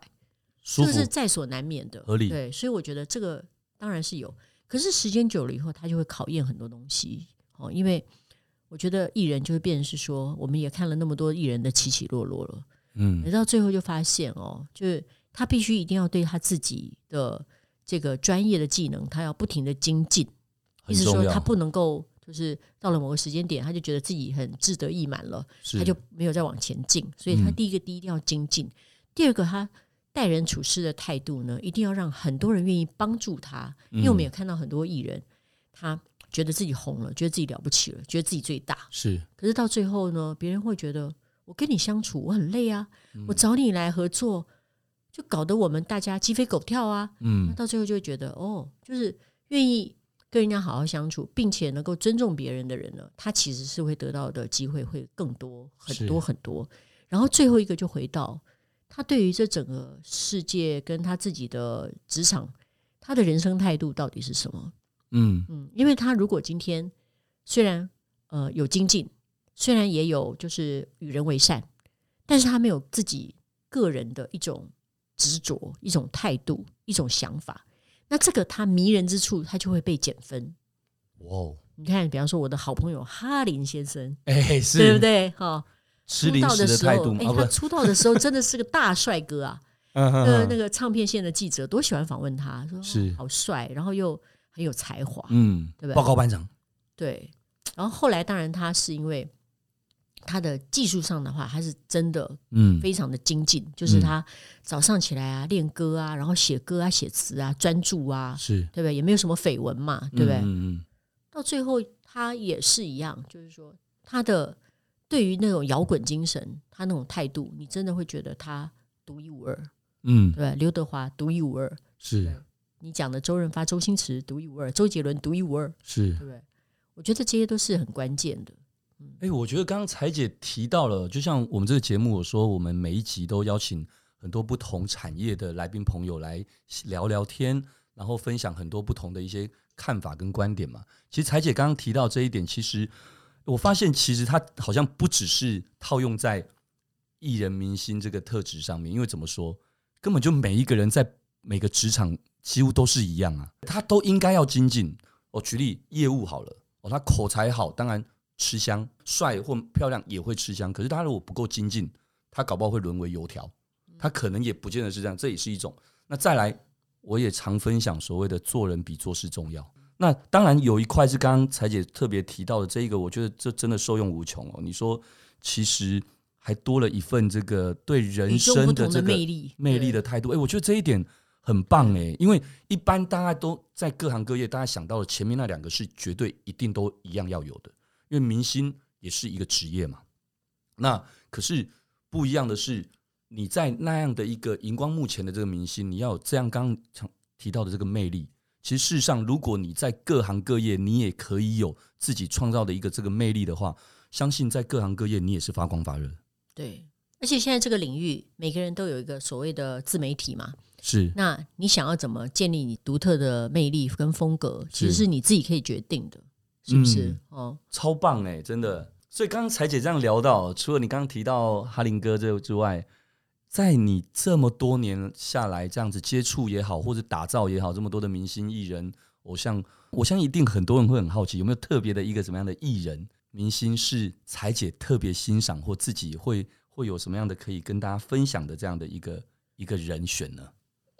[SPEAKER 3] 这个是在所难免的，
[SPEAKER 2] 合理。
[SPEAKER 3] 对，所以我觉得这个。当然是有，可是时间久了以后，他就会考验很多东西哦。因为我觉得艺人就会变成是说，我们也看了那么多艺人的起起落落了，嗯，到最后就发现哦，就是他必须一定要对他自己的这个专业的技能，他要不停的精进，意思说他不能够就是到了某个时间点，他就觉得自己很志得意满了，他就没有再往前进。所以他第一个第一定要精进，嗯、第二个他待人处事的态度呢，一定要让很多人愿意帮助他。因为我们也看到很多艺人，他觉得自己红了，觉得自己了不起了，觉得自己最大。
[SPEAKER 2] 是，
[SPEAKER 3] 可是到最后呢，别人会觉得我跟你相处我很累啊，嗯、我找你来合作。就搞得我们大家鸡飞狗跳啊，嗯，那到最后就会觉得哦，就是愿意跟人家好好相处，并且能够尊重别人的人呢，他其实是会得到的机会会更多很多很多。然后最后一个就回到他对于这整个世界跟他自己的职场，他的人生态度到底是什么？嗯嗯，因为他如果今天虽然呃有精进，虽然也有就是与人为善，但是他没有自己个人的一种。执着一种态度，一种想法，那这个他迷人之处，他就会被减分。哇、哦！你看，比方说我的好朋友哈林先生，
[SPEAKER 2] 哎，是
[SPEAKER 3] 对不对？哈，
[SPEAKER 2] 出道的时候，
[SPEAKER 3] 哎，他出道的时候真的是个大帅哥啊！呃，那个唱片线的记者多喜欢访问他，说是好帅，然后又很有才华，嗯，对不对？
[SPEAKER 2] 报告班长，
[SPEAKER 3] 对。然后后来，当然他是因为。他的技术上的话，他是真的，嗯，非常的精进。嗯、就是他早上起来啊，练歌啊，然后写歌啊，写词啊，专注啊，是对不对？也没有什么绯闻嘛，对不对？嗯嗯。到最后，他也是一样，就是说，他的对于那种摇滚精神，他那种态度，你真的会觉得他独一无二。嗯，对，刘德华独一无二，是。你讲的周润发、周星驰独一无二，周杰伦独一无二，是对不对？我觉得这些都是很关键的。
[SPEAKER 2] 哎，我觉得刚刚采姐提到了，就像我们这个节目，我说我们每一集都邀请很多不同产业的来宾朋友来聊聊天，然后分享很多不同的一些看法跟观点嘛。其实彩姐刚刚提到这一点，其实我发现其实它好像不只是套用在艺人明星这个特质上面，因为怎么说，根本就每一个人在每个职场几乎都是一样啊，他都应该要精进。哦举例业务好了，哦，他口才好，当然。吃香，帅或漂亮也会吃香。可是他如果不够精进，他搞不好会沦为油条。他可能也不见得是这样，这也是一种。那再来，我也常分享所谓的做人比做事重要。那当然有一块是刚刚彩姐特别提到的这一个，我觉得这真的受用无穷哦。你说，其实还多了一份这个对人生的这个魅力魅力的态度。哎，我觉得这一点很棒哎，因为一般大家都在各行各业，大家想到的前面那两个是绝对一定都一样要有的。因为明星也是一个职业嘛，那可是不一样的是，你在那样的一个荧光幕前的这个明星，你要有这样刚刚提到的这个魅力。其实事实上，如果你在各行各业，你也可以有自己创造的一个这个魅力的话，相信在各行各业你也是发光发热。
[SPEAKER 3] 对，而且现在这个领域，每个人都有一个所谓的自媒体嘛，
[SPEAKER 2] 是。
[SPEAKER 3] 那你想要怎么建立你独特的魅力跟风格，其实是你自己可以决定的。是不是？嗯、哦，
[SPEAKER 2] 超棒哎，真的。所以刚刚彩姐这样聊到，除了你刚刚提到哈林哥这之外，在你这么多年下来，这样子接触也好，或者打造也好，这么多的明星艺人偶像，我相信一定很多人会很好奇，有没有特别的一个什么样的艺人明星是彩姐特别欣赏，或自己会会有什么样的可以跟大家分享的这样的一个一个人选呢？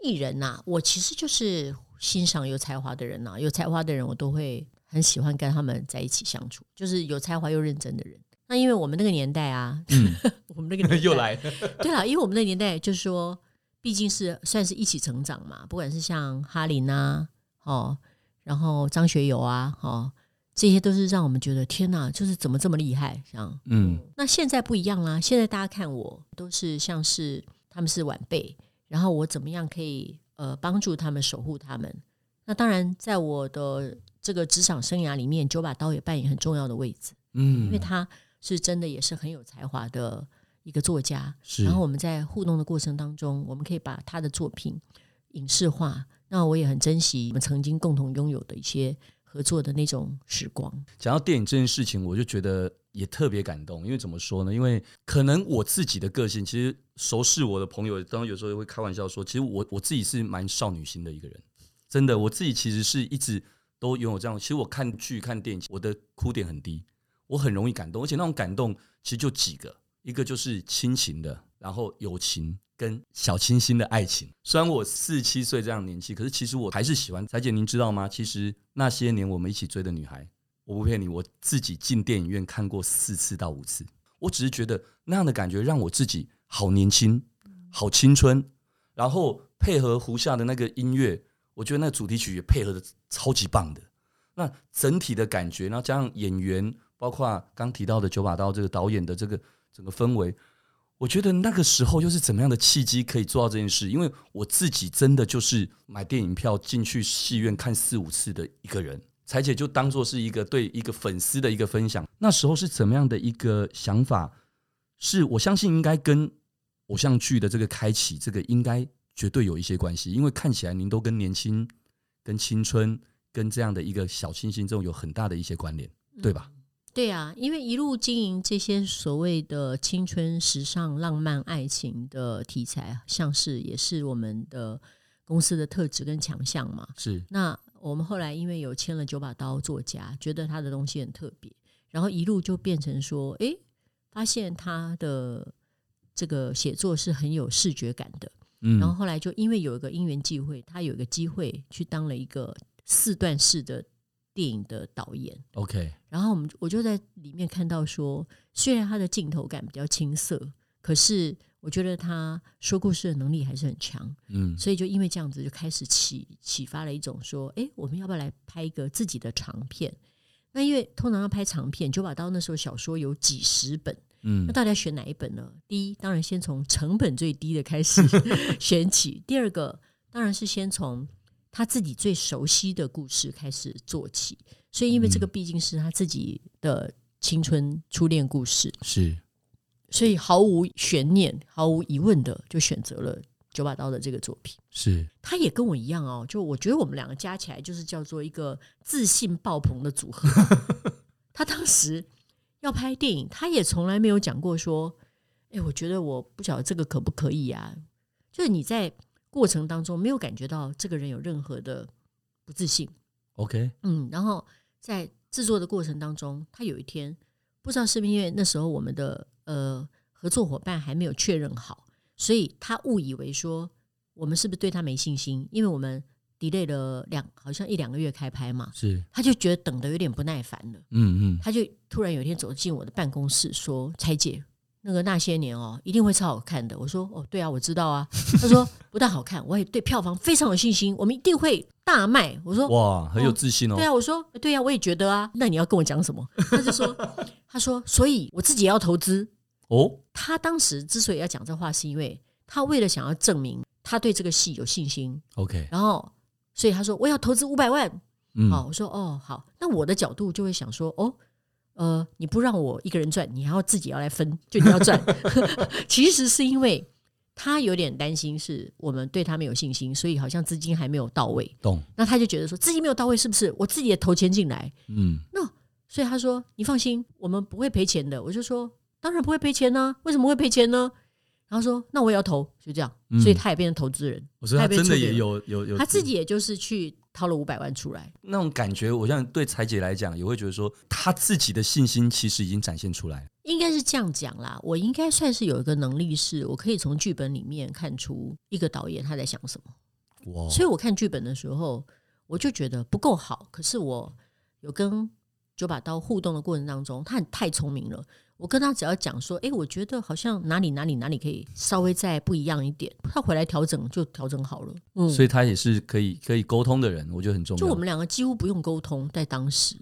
[SPEAKER 3] 艺人呐、啊，我其实就是欣赏有才华的人呐、啊，有才华的人我都会。很喜欢跟他们在一起相处，就是有才华又认真的人。那因为我们那个年代啊，嗯、我们那个年代
[SPEAKER 2] 又来
[SPEAKER 3] 对啊，因为我们那个年代就是说，毕竟是算是一起成长嘛，不管是像哈林啊，哦，然后张学友啊，哦，这些都是让我们觉得天哪，就是怎么这么厉害，这样。嗯，那现在不一样啦，现在大家看我都是像是他们是晚辈，然后我怎么样可以呃帮助他们守护他们？那当然，在我的。这个职场生涯里面，九把刀也扮演很重要的位置。嗯，因为他是真的也是很有才华的一个作家。是，然后我们在互动的过程当中，我们可以把他的作品影视化。那我也很珍惜我们曾经共同拥有的一些合作的那种时光。
[SPEAKER 2] 讲到电影这件事情，我就觉得也特别感动。因为怎么说呢？因为可能我自己的个性，其实熟识我的朋友，当然有时候也会开玩笑说，其实我我自己是蛮少女心的一个人。真的，我自己其实是一直。都拥有这样，其实我看剧看电影，我的哭点很低，我很容易感动，而且那种感动其实就几个，一个就是亲情的，然后友情跟小清新的爱情。虽然我四十七岁这样年纪，可是其实我还是喜欢。采姐，您知道吗？其实那些年我们一起追的女孩，我不骗你，我自己进电影院看过四次到五次。我只是觉得那样的感觉让我自己好年轻、好青春，然后配合胡夏的那个音乐，我觉得那主题曲也配合的超级棒的。那整体的感觉，然后加上演员，包括刚提到的九把刀这个导演的这个整个氛围，我觉得那个时候又是怎么样的契机可以做到这件事？因为我自己真的就是买电影票进去戏院看四五次的一个人。采姐就当做是一个对一个粉丝的一个分享。那时候是怎么样的一个想法？是我相信应该跟偶像剧的这个开启，这个应该绝对有一些关系，因为看起来您都跟年轻、跟青春、跟这样的一个小清新这种有很大的一些关联，对吧？
[SPEAKER 3] 嗯，对啊，因为一路经营这些所谓的青春、时尚、浪漫、爱情的题材，像是也是我们的公司的特质跟强项嘛。
[SPEAKER 2] 是
[SPEAKER 3] 那。我们后来因为有签了九把刀作家，觉得他的东西很特别，然后一路就变成说，哎，发现他的这个写作是很有视觉感的。嗯，然后后来就因为有一个因缘际会，他有一个机会去当了一个四段式的电影的导演。
[SPEAKER 2] OK，
[SPEAKER 3] 然后我们我就在里面看到说，虽然他的镜头感比较青涩，可是。我觉得他说故事的能力还是很强，嗯，所以就因为这样子就开始启启发了一种说，哎，我们要不要来拍一个自己的长片？那因为通常要拍长片，九把刀那时候小说有几十本，嗯，那到底要选哪一本呢？第一，当然先从成本最低的开始 选起；第二个，当然是先从他自己最熟悉的故事开始做起。所以，因为这个毕竟是他自己的青春初恋故事，
[SPEAKER 2] 是。
[SPEAKER 3] 所以毫无悬念、毫无疑问的就选择了九把刀的这个作品。
[SPEAKER 2] 是，
[SPEAKER 3] 他也跟我一样哦，就我觉得我们两个加起来就是叫做一个自信爆棚的组合。他当时要拍电影，他也从来没有讲过说：“哎，我觉得我不晓得这个可不可以啊。”就是你在过程当中没有感觉到这个人有任何的不自信。
[SPEAKER 2] OK，
[SPEAKER 3] 嗯，然后在制作的过程当中，他有一天不知道是不是因为那时候我们的。呃，合作伙伴还没有确认好，所以他误以为说我们是不是对他没信心？因为我们 delay 了两，好像一两个月开拍嘛，
[SPEAKER 2] 是，
[SPEAKER 3] 他就觉得等得有点不耐烦了，
[SPEAKER 2] 嗯嗯，
[SPEAKER 3] 他就突然有一天走进我的办公室说：“采姐，那个那些年哦，一定会超好看的。”我说：“哦，对啊，我知道啊。”他说：“不但好看，我也对票房非常有信心，我们一定会大卖。”我说：“
[SPEAKER 2] 哇，很有自信哦。哦”
[SPEAKER 3] 对啊，我说：“对啊，我也觉得啊。”那你要跟我讲什么？他就说：“ 他说，所以我自己也要投资。”
[SPEAKER 2] 哦，
[SPEAKER 3] 他当时之所以要讲这话，是因为他为了想要证明他对这个戏有信心。
[SPEAKER 2] OK，
[SPEAKER 3] 然后所以他说我要投资五百万。
[SPEAKER 2] 嗯，
[SPEAKER 3] 好，我说哦好，那我的角度就会想说哦，呃，你不让我一个人赚，你还要自己要来分，就你要赚。其实是因为他有点担心，是我们对他没有信心，所以好像资金还没有到位。
[SPEAKER 2] 懂？
[SPEAKER 3] 那他就觉得说资金没有到位，是不是我自己也投钱进来？
[SPEAKER 2] 嗯，
[SPEAKER 3] 那所以他说你放心，我们不会赔钱的。我就说。当然不会赔钱呢、啊，为什么会赔钱呢？然后说那我也要投，就这样，嗯、所以他也变成投资人。
[SPEAKER 2] 我说他真的也有有有，
[SPEAKER 3] 他自己也就是去掏了五百万出来，
[SPEAKER 2] 那种感觉，我像对彩姐来讲，也会觉得说他自己的信心其实已经展现出来。
[SPEAKER 3] 应该是这样讲啦，我应该算是有一个能力，是我可以从剧本里面看出一个导演他在想什么。
[SPEAKER 2] 哇！
[SPEAKER 3] 所以我看剧本的时候，我就觉得不够好。可是我有跟九把刀互动的过程当中，他很太聪明了。我跟他只要讲说，哎，我觉得好像哪里哪里哪里可以稍微再不一样一点，他回来调整就调整好了。嗯，
[SPEAKER 2] 所以他也是可以可以沟通的人，我觉得很重要。
[SPEAKER 3] 就我们两个几乎不用沟通，在当时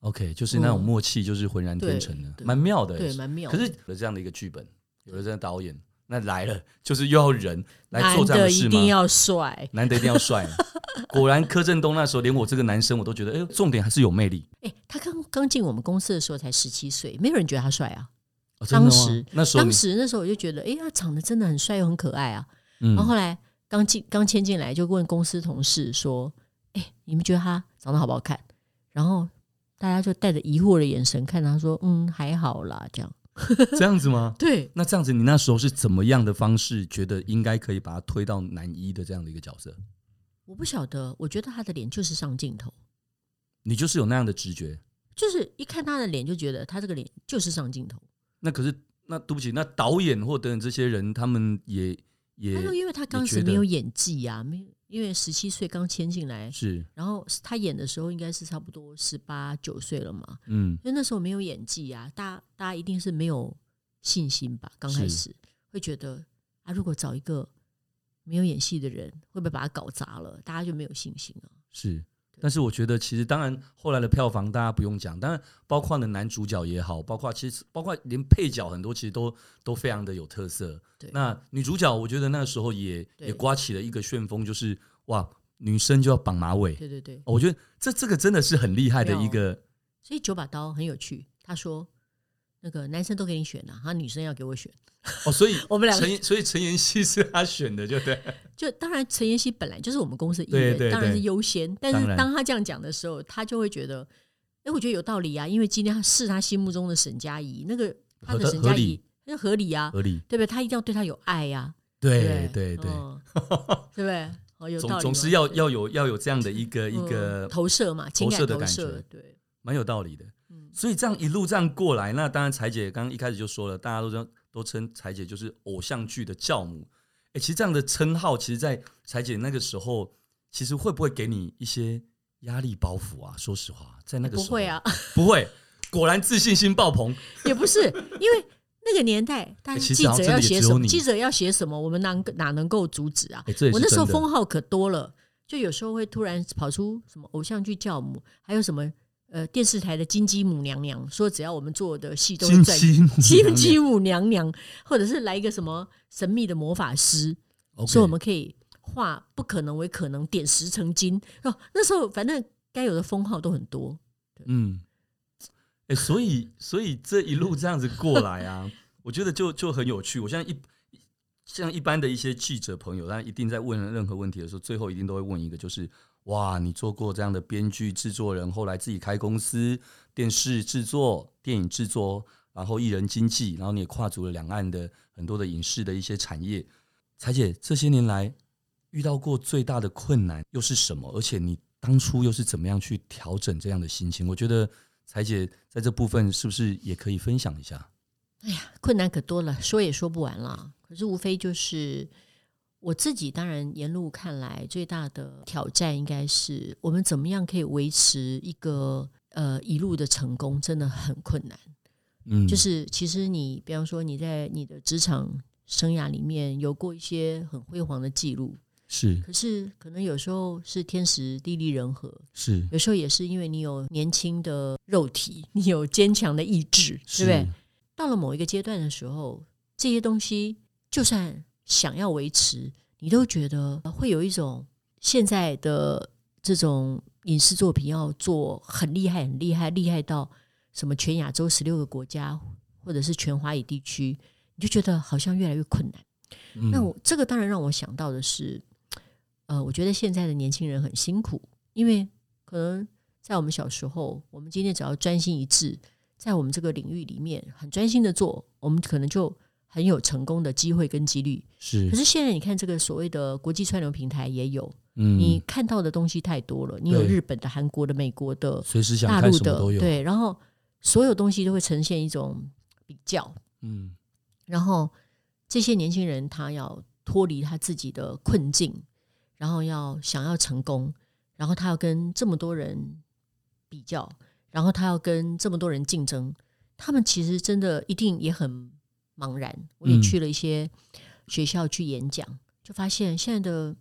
[SPEAKER 2] ，OK，就是那种默契，就是浑然天成的，蛮妙的，
[SPEAKER 3] 对，蛮妙的。
[SPEAKER 2] 可是有了这样的一个剧本，有了这样的导演，那来了就是又要人来做这样的事吗？
[SPEAKER 3] 难得一定要帅，
[SPEAKER 2] 难得一定要帅。果然柯震东那时候连我这个男生我都觉得，哎，重点还是有魅力。
[SPEAKER 3] 哎，他刚刚进我们公司的时候才十七岁，没有人觉得他帅啊。
[SPEAKER 2] 哦、
[SPEAKER 3] 当时
[SPEAKER 2] 那时候
[SPEAKER 3] 当时那时候我就觉得，哎，他长得真的很帅又很可爱啊。嗯、然后后来刚进刚签进来，就问公司同事说，哎，你们觉得他长得好不好看？然后大家就带着疑惑的眼神看他说，嗯，还好啦，这样。
[SPEAKER 2] 这样子吗？
[SPEAKER 3] 对。
[SPEAKER 2] 那这样子，你那时候是怎么样的方式觉得应该可以把他推到男一的这样的一个角色？
[SPEAKER 3] 我不晓得，我觉得他的脸就是上镜头。
[SPEAKER 2] 你就是有那样的直觉，
[SPEAKER 3] 就是一看他的脸就觉得他这个脸就是上镜头。
[SPEAKER 2] 那可是，那对不起，那导演或等等这些人，他们也也
[SPEAKER 3] 他说，因为他当时没有演技呀、啊，没有，因为十七岁刚签进来，
[SPEAKER 2] 是，
[SPEAKER 3] 然后他演的时候应该是差不多十八九岁了嘛，
[SPEAKER 2] 嗯，
[SPEAKER 3] 因为那时候没有演技啊，大家大家一定是没有信心吧，刚开始会觉得啊，如果找一个没有演戏的人，会不会把他搞砸了？大家就没有信心了。
[SPEAKER 2] 是。但是我觉得，其实当然，后来的票房大家不用讲，当然包括呢男主角也好，包括其实包括连配角很多其实都都非常的有特色。
[SPEAKER 3] 对，
[SPEAKER 2] 那女主角我觉得那个时候也也刮起了一个旋风，就是哇，女生就要绑马尾。
[SPEAKER 3] 对对对，
[SPEAKER 2] 我觉得这这个真的是很厉害的一个。
[SPEAKER 3] 所以九把刀很有趣，他说。那个男生都给你选了，啊，他女生要给我选
[SPEAKER 2] 哦，所以
[SPEAKER 3] 我们两个，
[SPEAKER 2] 所以陈妍希是他选的，就对。
[SPEAKER 3] 就当然陈妍希本来就是我们公司艺人，当然是优先。但是当他这样讲的时候，他就会觉得，哎，我觉得有道理啊，因为今天他是他心目中的沈佳宜，那个他的沈佳宜那合理啊，
[SPEAKER 2] 合理，
[SPEAKER 3] 对不对？他一定要对他有爱呀，
[SPEAKER 2] 对对对，对
[SPEAKER 3] 不对？哦，有道理，
[SPEAKER 2] 总总是要要有要有这样的一个一个
[SPEAKER 3] 投射嘛，情感的感觉，对，
[SPEAKER 2] 蛮有道理的。所以这样一路这样过来，那当然彩姐刚刚一开始就说了，大家都称都称彩姐就是偶像剧的教母。哎，其实这样的称号，其实，在彩姐那个时候，其实会不会给你一些压力包袱啊？说实话，在那个时候
[SPEAKER 3] 不会啊，
[SPEAKER 2] 不会，果然自信心爆棚。
[SPEAKER 3] 也不是，因为那个年代，大家记者要写什么，记者要写什么，我们哪哪能够阻止啊？我那时候封号可多了，就有时候会突然跑出什么偶像剧教母，还有什么。呃，电视台的金鸡母娘娘说，只要我们做的戏都是在金鸡母娘娘，或者是来一个什么神秘的魔法师.说我们可以化不可能为可能，点石成金。哦，那时候反正该有的封号都很多。
[SPEAKER 2] 嗯，哎，所以 所以这一路这样子过来啊，我觉得就就很有趣。我现在一像一般的一些记者朋友，他一定在问任何问题的时候，最后一定都会问一个，就是。哇，你做过这样的编剧、制作人，后来自己开公司，电视制作、电影制作，然后艺人经纪，然后你也跨足了两岸的很多的影视的一些产业。彩姐这些年来遇到过最大的困难又是什么？而且你当初又是怎么样去调整这样的心情？我觉得彩姐在这部分是不是也可以分享一下？
[SPEAKER 3] 哎呀，困难可多了，说也说不完了。可是无非就是。我自己当然沿路看来最大的挑战应该是我们怎么样可以维持一个呃一路的成功，真的很困难。嗯，就是其实你比方说你在你的职场生涯里面有过一些很辉煌的记录，
[SPEAKER 2] 是，
[SPEAKER 3] 可是可能有时候是天时地利人和，
[SPEAKER 2] 是，
[SPEAKER 3] 有时候也是因为你有年轻的肉体，你有坚强的意志，对不对？到了某一个阶段的时候，这些东西就算。想要维持，你都觉得会有一种现在的这种影视作品要做很厉害、很厉害、厉害到什么全亚洲十六个国家，或者是全华语地区，你就觉得好像越来越困难。嗯、那我这个当然让我想到的是，呃，我觉得现在的年轻人很辛苦，因为可能在我们小时候，我们今天只要专心一致，在我们这个领域里面很专心的做，我们可能就。很有成功的机会跟几率。
[SPEAKER 2] 是，
[SPEAKER 3] 可是现在你看这个所谓的国际串流平台也有，嗯，你看到的东西太多了，你有日本的、韩国的、美国的、
[SPEAKER 2] 随时想看什么都有，
[SPEAKER 3] 对，然后所有东西都会呈现一种比较，嗯，然后这些年轻人他要脱离他自己的困境，然后要想要成功，然后他要跟这么多人比较，然后他要跟这么多人竞争，他们其实真的一定也很。茫然，我也去了一些学校去演讲，嗯、就发现现在的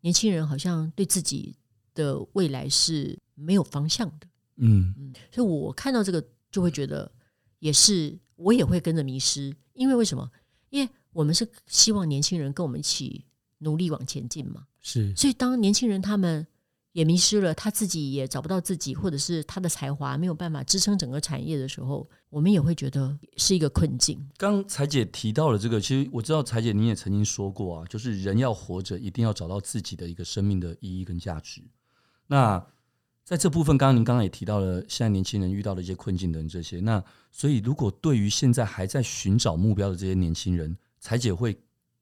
[SPEAKER 3] 年轻人好像对自己的未来是没有方向的。嗯嗯，所以我看到这个就会觉得，也是我也会跟着迷失，因为为什么？因为我们是希望年轻人跟我们一起努力往前进嘛。
[SPEAKER 2] 是，
[SPEAKER 3] 所以当年轻人他们。也迷失了，他自己也找不到自己，或者是他的才华没有办法支撑整个产业的时候，我们也会觉得是一个困境。
[SPEAKER 2] 刚才姐提到了这个，其实我知道才姐您也曾经说过啊，就是人要活着，一定要找到自己的一个生命的意义跟价值。那在这部分，刚刚您刚刚也提到了，现在年轻人遇到的一些困境等这些。那所以，如果对于现在还在寻找目标的这些年轻人，才姐会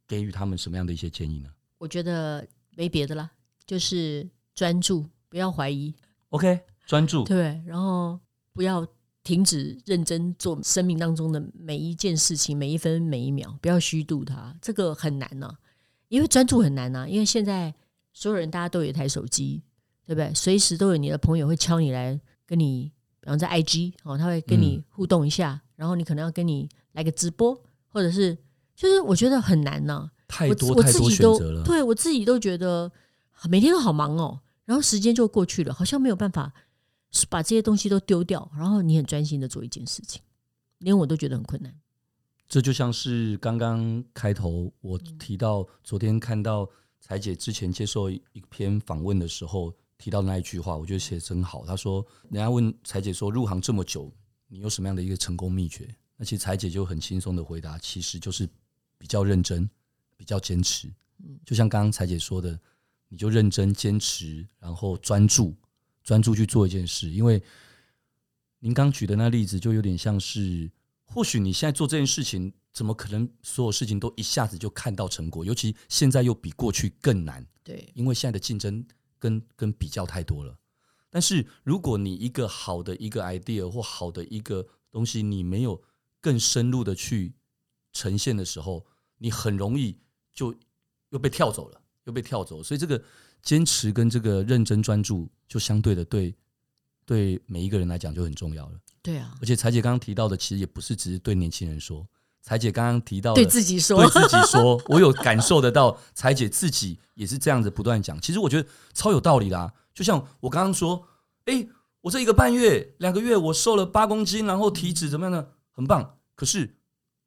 [SPEAKER 2] 给予他们什么样的一些建议呢？
[SPEAKER 3] 我觉得没别的了，就是。专注，不要怀疑。
[SPEAKER 2] OK，专注。
[SPEAKER 3] 对，然后不要停止认真做生命当中的每一件事情，每一分每一秒，不要虚度它。这个很难呢、啊，因为专注很难啊，因为现在所有人大家都有一台手机，对不对？随时都有你的朋友会敲你来跟你，比方在 IG 哦，他会跟你互动一下，嗯、然后你可能要跟你来个直播，或者是就是我觉得很难呢、啊，
[SPEAKER 2] 太多
[SPEAKER 3] 我，我自己都
[SPEAKER 2] 太多选择了，
[SPEAKER 3] 对我自己都觉得每天都好忙哦，然后时间就过去了，好像没有办法把这些东西都丢掉，然后你很专心的做一件事情，连我都觉得很困难。
[SPEAKER 2] 这就像是刚刚开头我提到，昨天看到采姐之前接受一篇访问的时候提到的那一句话，我觉得写得真好。她说：“人家问采姐说，入行这么久，你有什么样的一个成功秘诀？”那其实采姐就很轻松的回答，其实就是比较认真，比较坚持。就像刚刚采姐说的，你就认真坚持，然后专注，专注去做一件事。因为您刚举的那例子，就有点像是。或许你现在做这件事情，怎么可能所有事情都一下子就看到成果？尤其现在又比过去更难。
[SPEAKER 3] 对，
[SPEAKER 2] 因为现在的竞争跟跟比较太多了。但是如果你一个好的一个 idea 或好的一个东西，你没有更深入的去呈现的时候，你很容易就又被跳走了，又被跳走。所以这个坚持跟这个认真专注，就相对的对对每一个人来讲就很重要了。
[SPEAKER 3] 对啊，
[SPEAKER 2] 而且彩姐刚刚提到的，其实也不是只是对年轻人说。彩姐刚刚提到的
[SPEAKER 3] 对自己说，
[SPEAKER 2] 对自己说，我有感受得到，彩姐自己也是这样子不断讲。其实我觉得超有道理啦。就像我刚刚说，哎，我这一个半月、两个月，我瘦了八公斤，然后体脂怎么样呢？很棒。可是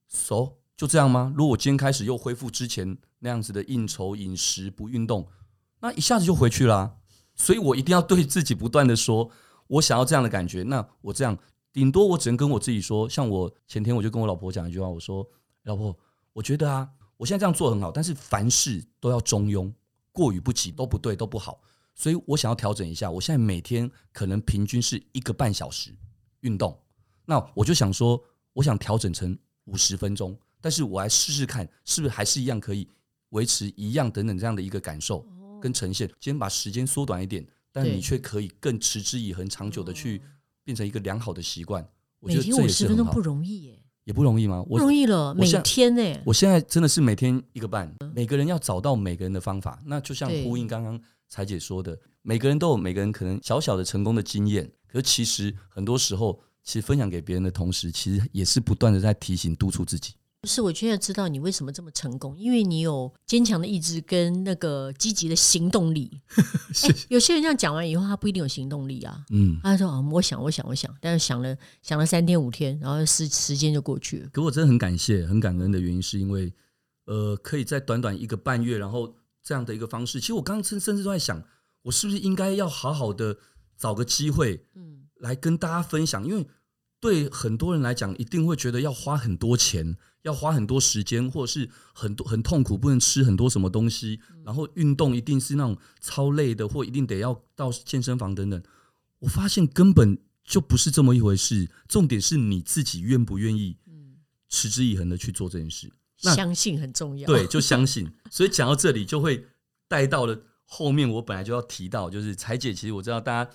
[SPEAKER 2] ，so 就这样吗？如果我今天开始又恢复之前那样子的应酬、饮食、不运动，那一下子就回去啦。所以我一定要对自己不断的说，我想要这样的感觉。那我这样。顶多我只能跟我自己说，像我前天我就跟我老婆讲一句话，我说：“老婆，我觉得啊，我现在这样做很好，但是凡事都要中庸，过于不及都不对，都不好。所以我想要调整一下，我现在每天可能平均是一个半小时运动，那我就想说，我想调整成五十分钟，但是我来试试看，是不是还是一样可以维持一样等等这样的一个感受跟呈现。今天把时间缩短一点，但你却可以更持之以恒、长久的去。”变成一个良好的习惯，我觉得这也是很好。每天五十分钟
[SPEAKER 3] 不容易耶，
[SPEAKER 2] 也不容易吗？
[SPEAKER 3] 不容易了，每天呢？
[SPEAKER 2] 我现在真的是每天一个半。每个人要找到每个人的方法，那就像呼应刚刚彩姐说的，每个人都有每个人可能小小的成功的经验，可是其实很多时候，其实分享给别人的同时，其实也是不断的在提醒、督促自己。
[SPEAKER 3] 不是，我现在知道你为什么这么成功，因为你有坚强的意志跟那个积极的行动力。有些人这样讲完以后，他不一定有行动力啊。嗯，他说：“哦，我想，我想，我想。”但是想了想了三天五天，然后时时间就过去了。
[SPEAKER 2] 可我真的很感谢、很感恩的原因，是因为呃，可以在短短一个半月，然后这样的一个方式。其实我刚刚甚甚至都在想，我是不是应该要好好的找个机会，嗯，来跟大家分享，因为。对很多人来讲，一定会觉得要花很多钱，要花很多时间，或者是很多很痛苦，不能吃很多什么东西，然后运动一定是那种超累的，或一定得要到健身房等等。我发现根本就不是这么一回事，重点是你自己愿不愿意，持之以恒的去做这件事。
[SPEAKER 3] 相信很重要，
[SPEAKER 2] 对，就相信。所以讲到这里，就会带到了后面，我本来就要提到，就是彩姐，其实我知道大家。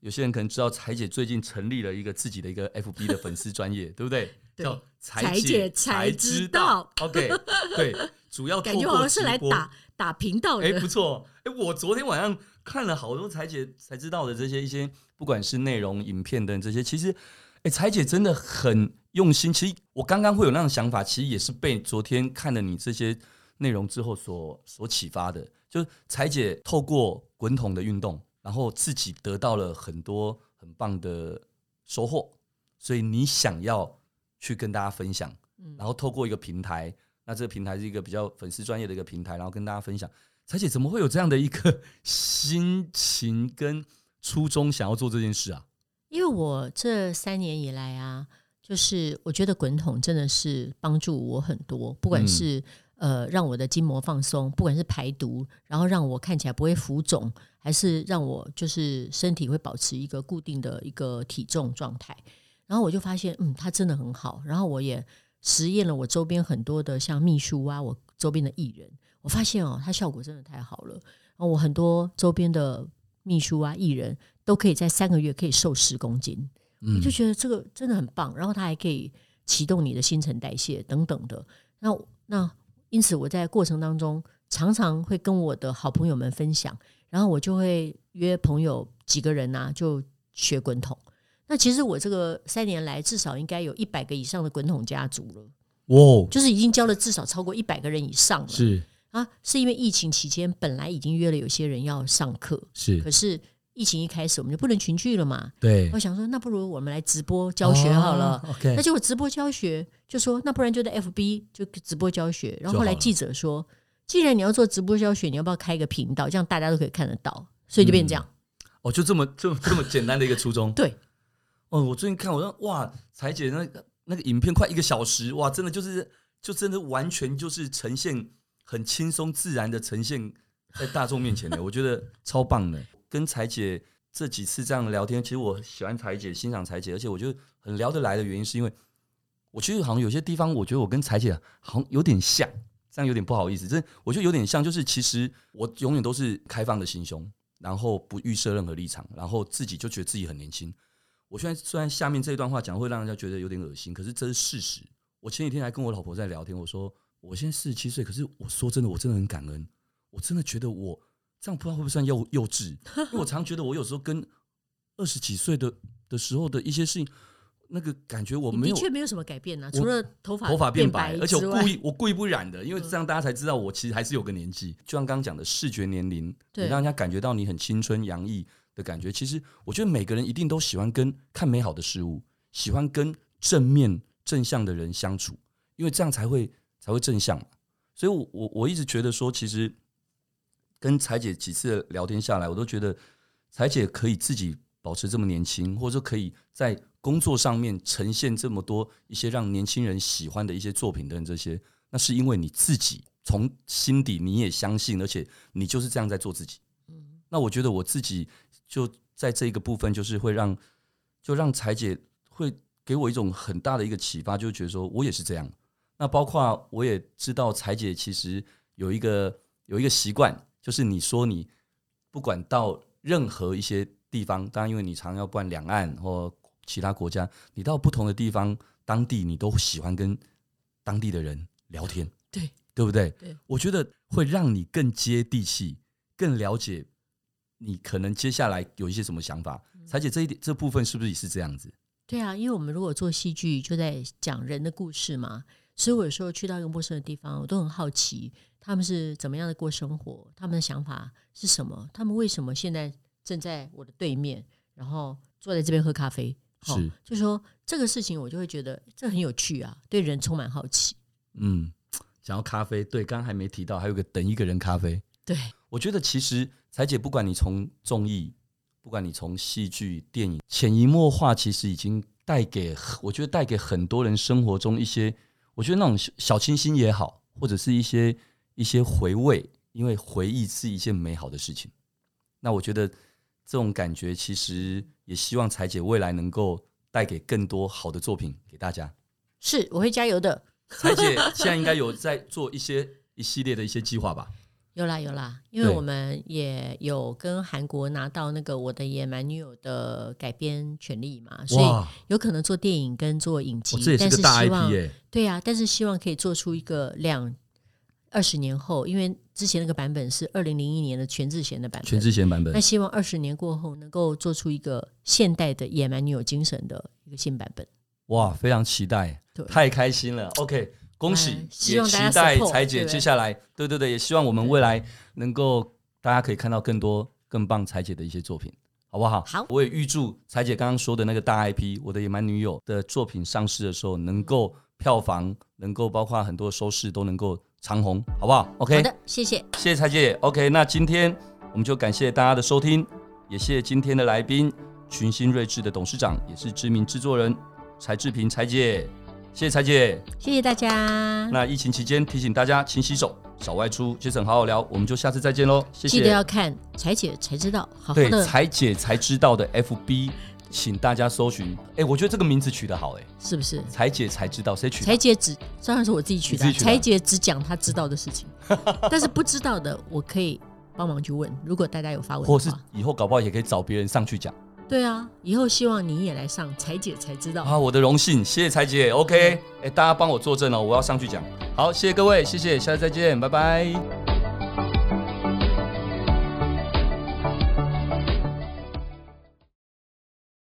[SPEAKER 2] 有些人可能知道彩姐最近成立了一个自己的一个 FB 的粉丝专业，对不对？
[SPEAKER 3] 对
[SPEAKER 2] 叫采姐才知道。OK，对，主要
[SPEAKER 3] 感觉好像是来打打频道的。
[SPEAKER 2] 哎，不错。哎，我昨天晚上看了好多采姐才知道的这些一些，不管是内容、影片等这些，其实，哎，采姐真的很用心。其实我刚刚会有那种想法，其实也是被昨天看了你这些内容之后所所启发的。就是采姐透过滚筒的运动。然后自己得到了很多很棒的收获，所以你想要去跟大家分享，然后透过一个平台，那这个平台是一个比较粉丝专业的一个平台，然后跟大家分享。彩姐怎么会有这样的一个 心情跟初衷，想要做这件事啊？
[SPEAKER 3] 因为我这三年以来啊，就是我觉得滚筒真的是帮助我很多，不管是、嗯、呃让我的筋膜放松，不管是排毒，然后让我看起来不会浮肿。还是让我就是身体会保持一个固定的一个体重状态，然后我就发现，嗯，它真的很好。然后我也实验了我周边很多的像秘书啊，我周边的艺人，我发现哦，它效果真的太好了。然后我很多周边的秘书啊、艺人都可以在三个月可以瘦十公斤，我就觉得这个真的很棒。然后它还可以启动你的新陈代谢等等的。那那因此我在过程当中常常会跟我的好朋友们分享，然后我就会约朋友几个人啊，就学滚筒。那其实我这个三年来至少应该有一百个以上的滚筒家族了，
[SPEAKER 2] 哇，
[SPEAKER 3] 就是已经教了至少超过一百个人以上了。
[SPEAKER 2] 是
[SPEAKER 3] 啊，是因为疫情期间本来已经约了有些人要上课，
[SPEAKER 2] 是，
[SPEAKER 3] 可是疫情一开始我们就不能群聚了嘛。
[SPEAKER 2] 对，
[SPEAKER 3] 我想说，那不如我们来直播教学好了。
[SPEAKER 2] 哦 okay，
[SPEAKER 3] 那结果直播教学就说，那不然就在 FB 就直播教学。然后后来记者说，既然你要做直播教学，你要不要开一个频道，这样大家都可以看得到？所以就变这样。嗯、
[SPEAKER 2] 哦，就这么这么这么简单的一个初衷。
[SPEAKER 3] 对。
[SPEAKER 2] 哦，我最近看，我说哇，采姐那个那个影片快一个小时，哇，真的就是就真的完全就是呈现很轻松自然的呈现在大众面前的，我觉得超棒的。跟采姐这几次这样聊天，其实我喜欢采姐，欣赏采姐，而且我觉得很聊得来的原因，是因为我觉得好像有些地方，我觉得我跟采姐好像有点像，这样有点不好意思，这我觉得有点像，就是其实我永远都是开放的心胸，然后不预设任何立场，然后自己就觉得自己很年轻。我现在虽然下面这一段话讲会让人家觉得有点恶心，可是这是事实。我前几天还跟我老婆在聊天，我说我现在四十七岁，可是我说真的，我真的很感恩。我真的觉得我这样不知道会不会算幼幼稚，因为我常觉得我有时候跟二十几岁的的时候的一些事情，那个感觉我没有，
[SPEAKER 3] 的确没有什么改变呢、啊，除了头发
[SPEAKER 2] 头发变白，
[SPEAKER 3] 变白，
[SPEAKER 2] 而且我故意我故意不染的，因为这样大家才知道我其实还是有个年纪。就像刚刚讲的视觉年龄，你让人家感觉到你很青春洋溢。的感觉，其实我觉得每个人一定都喜欢跟看美好的事物，喜欢跟正面正向的人相处，因为这样才会才会正向嘛。所以我，我我我一直觉得说，其实跟彩姐几次聊天下来，我都觉得彩姐可以自己保持这么年轻，或者说可以在工作上面呈现这么多一些让年轻人喜欢的一些作品等这些，那是因为你自己从心底你也相信，而且你就是这样在做自己。嗯那我觉得我自己。就在这个部分，就是会让，就让采姐会给我一种很大的一个启发，就觉得说我也是这样。那包括我也知道，采姐其实有一个有一个习惯，就是你说你不管到任何一些地方，当然因为你常要办两岸或其他国家，你到不同的地方，当地你都喜欢跟当地的人聊天，
[SPEAKER 3] 对
[SPEAKER 2] 对不对？
[SPEAKER 3] 对，
[SPEAKER 2] 我觉得会让你更接地气，更了解。你可能接下来有一些什么想法？彩姐这一点这部分是不是也是这样子？
[SPEAKER 3] 对啊，因为我们如果做戏剧，就在讲人的故事嘛，所以我有时候去到一个陌生的地方，我都很好奇他们是怎么样的过生活，他们的想法是什么，他们为什么现在正在我的对面，然后坐在这边喝咖啡？是，哦、就说这个事情，我就会觉得这很有趣啊，对人充满好奇。
[SPEAKER 2] 嗯，讲到咖啡，对，刚刚还没提到，还有个等一个人咖啡。
[SPEAKER 3] 对，
[SPEAKER 2] 我觉得其实。彩姐，不管你从综艺，不管你从戏剧、电影，潜移默化，其实已经带给我觉得带给很多人生活中一些，我觉得那种小清新也好，或者是一些一些回味，因为回忆是一件美好的事情。那我觉得这种感觉，其实也希望彩姐未来能够带给更多好的作品给大家。
[SPEAKER 3] 是，我会加油的。
[SPEAKER 2] 彩姐 现在应该有在做一些一系列的一些计划吧？
[SPEAKER 3] 有啦有啦，因为我们也有跟韩国拿到那个《我的野蛮女友》的改编权利嘛，所以有可能做电影跟做影集，
[SPEAKER 2] 这也是个大 IP 耶。
[SPEAKER 3] 对呀，但是希望可以做出一个两二十年后，因为之前那个版本是二零零一年的全智贤的版本，
[SPEAKER 2] 全智贤版本。
[SPEAKER 3] 那希望二十年过后能够做出一个现代的野蛮女友精神的一个新版本。
[SPEAKER 2] 哇，非常期待，太开心了。OK。恭喜，也期待彩姐接下来，对对对，也希望我们未来能够大家可以看到更多更棒彩姐的一些作品，好不好？
[SPEAKER 3] 好，
[SPEAKER 2] 我也预祝彩姐刚刚说的那个大 IP《我的野蛮女友》的作品上市的时候，能够票房，能够包括很多收视都能够长红，好不好？OK，
[SPEAKER 3] 好的，谢谢，
[SPEAKER 2] 谢谢彩姐。OK，那今天我们就感谢大家的收听，也谢谢今天的来宾群星睿智的董事长，也是知名制作人柴志平采姐。谢谢采姐，
[SPEAKER 3] 谢谢大家。
[SPEAKER 2] 那疫情期间提醒大家勤洗手，少外出。Jason 好好聊，我们就下次再见喽。谢谢。
[SPEAKER 3] 记得要看彩姐才知道，好好
[SPEAKER 2] 对，彩姐才知道的 FB，请大家搜寻。哎，我觉得这个名字取得好，哎，
[SPEAKER 3] 是不是？
[SPEAKER 2] 采姐才知道，谁取的？
[SPEAKER 3] 采姐只当然是我自己取的。采姐只讲她知道的事情，但是不知道的我可以帮忙去问。如果大家有发问，
[SPEAKER 2] 或是以后搞不好也可以找别人上去讲。
[SPEAKER 3] 对啊，以后希望你也来上彩姐才知道
[SPEAKER 2] 啊！我的荣幸，谢谢彩姐。OK，哎，大家帮我作证哦，我要上去讲。好，谢谢各位，谢谢，下次再见，拜拜。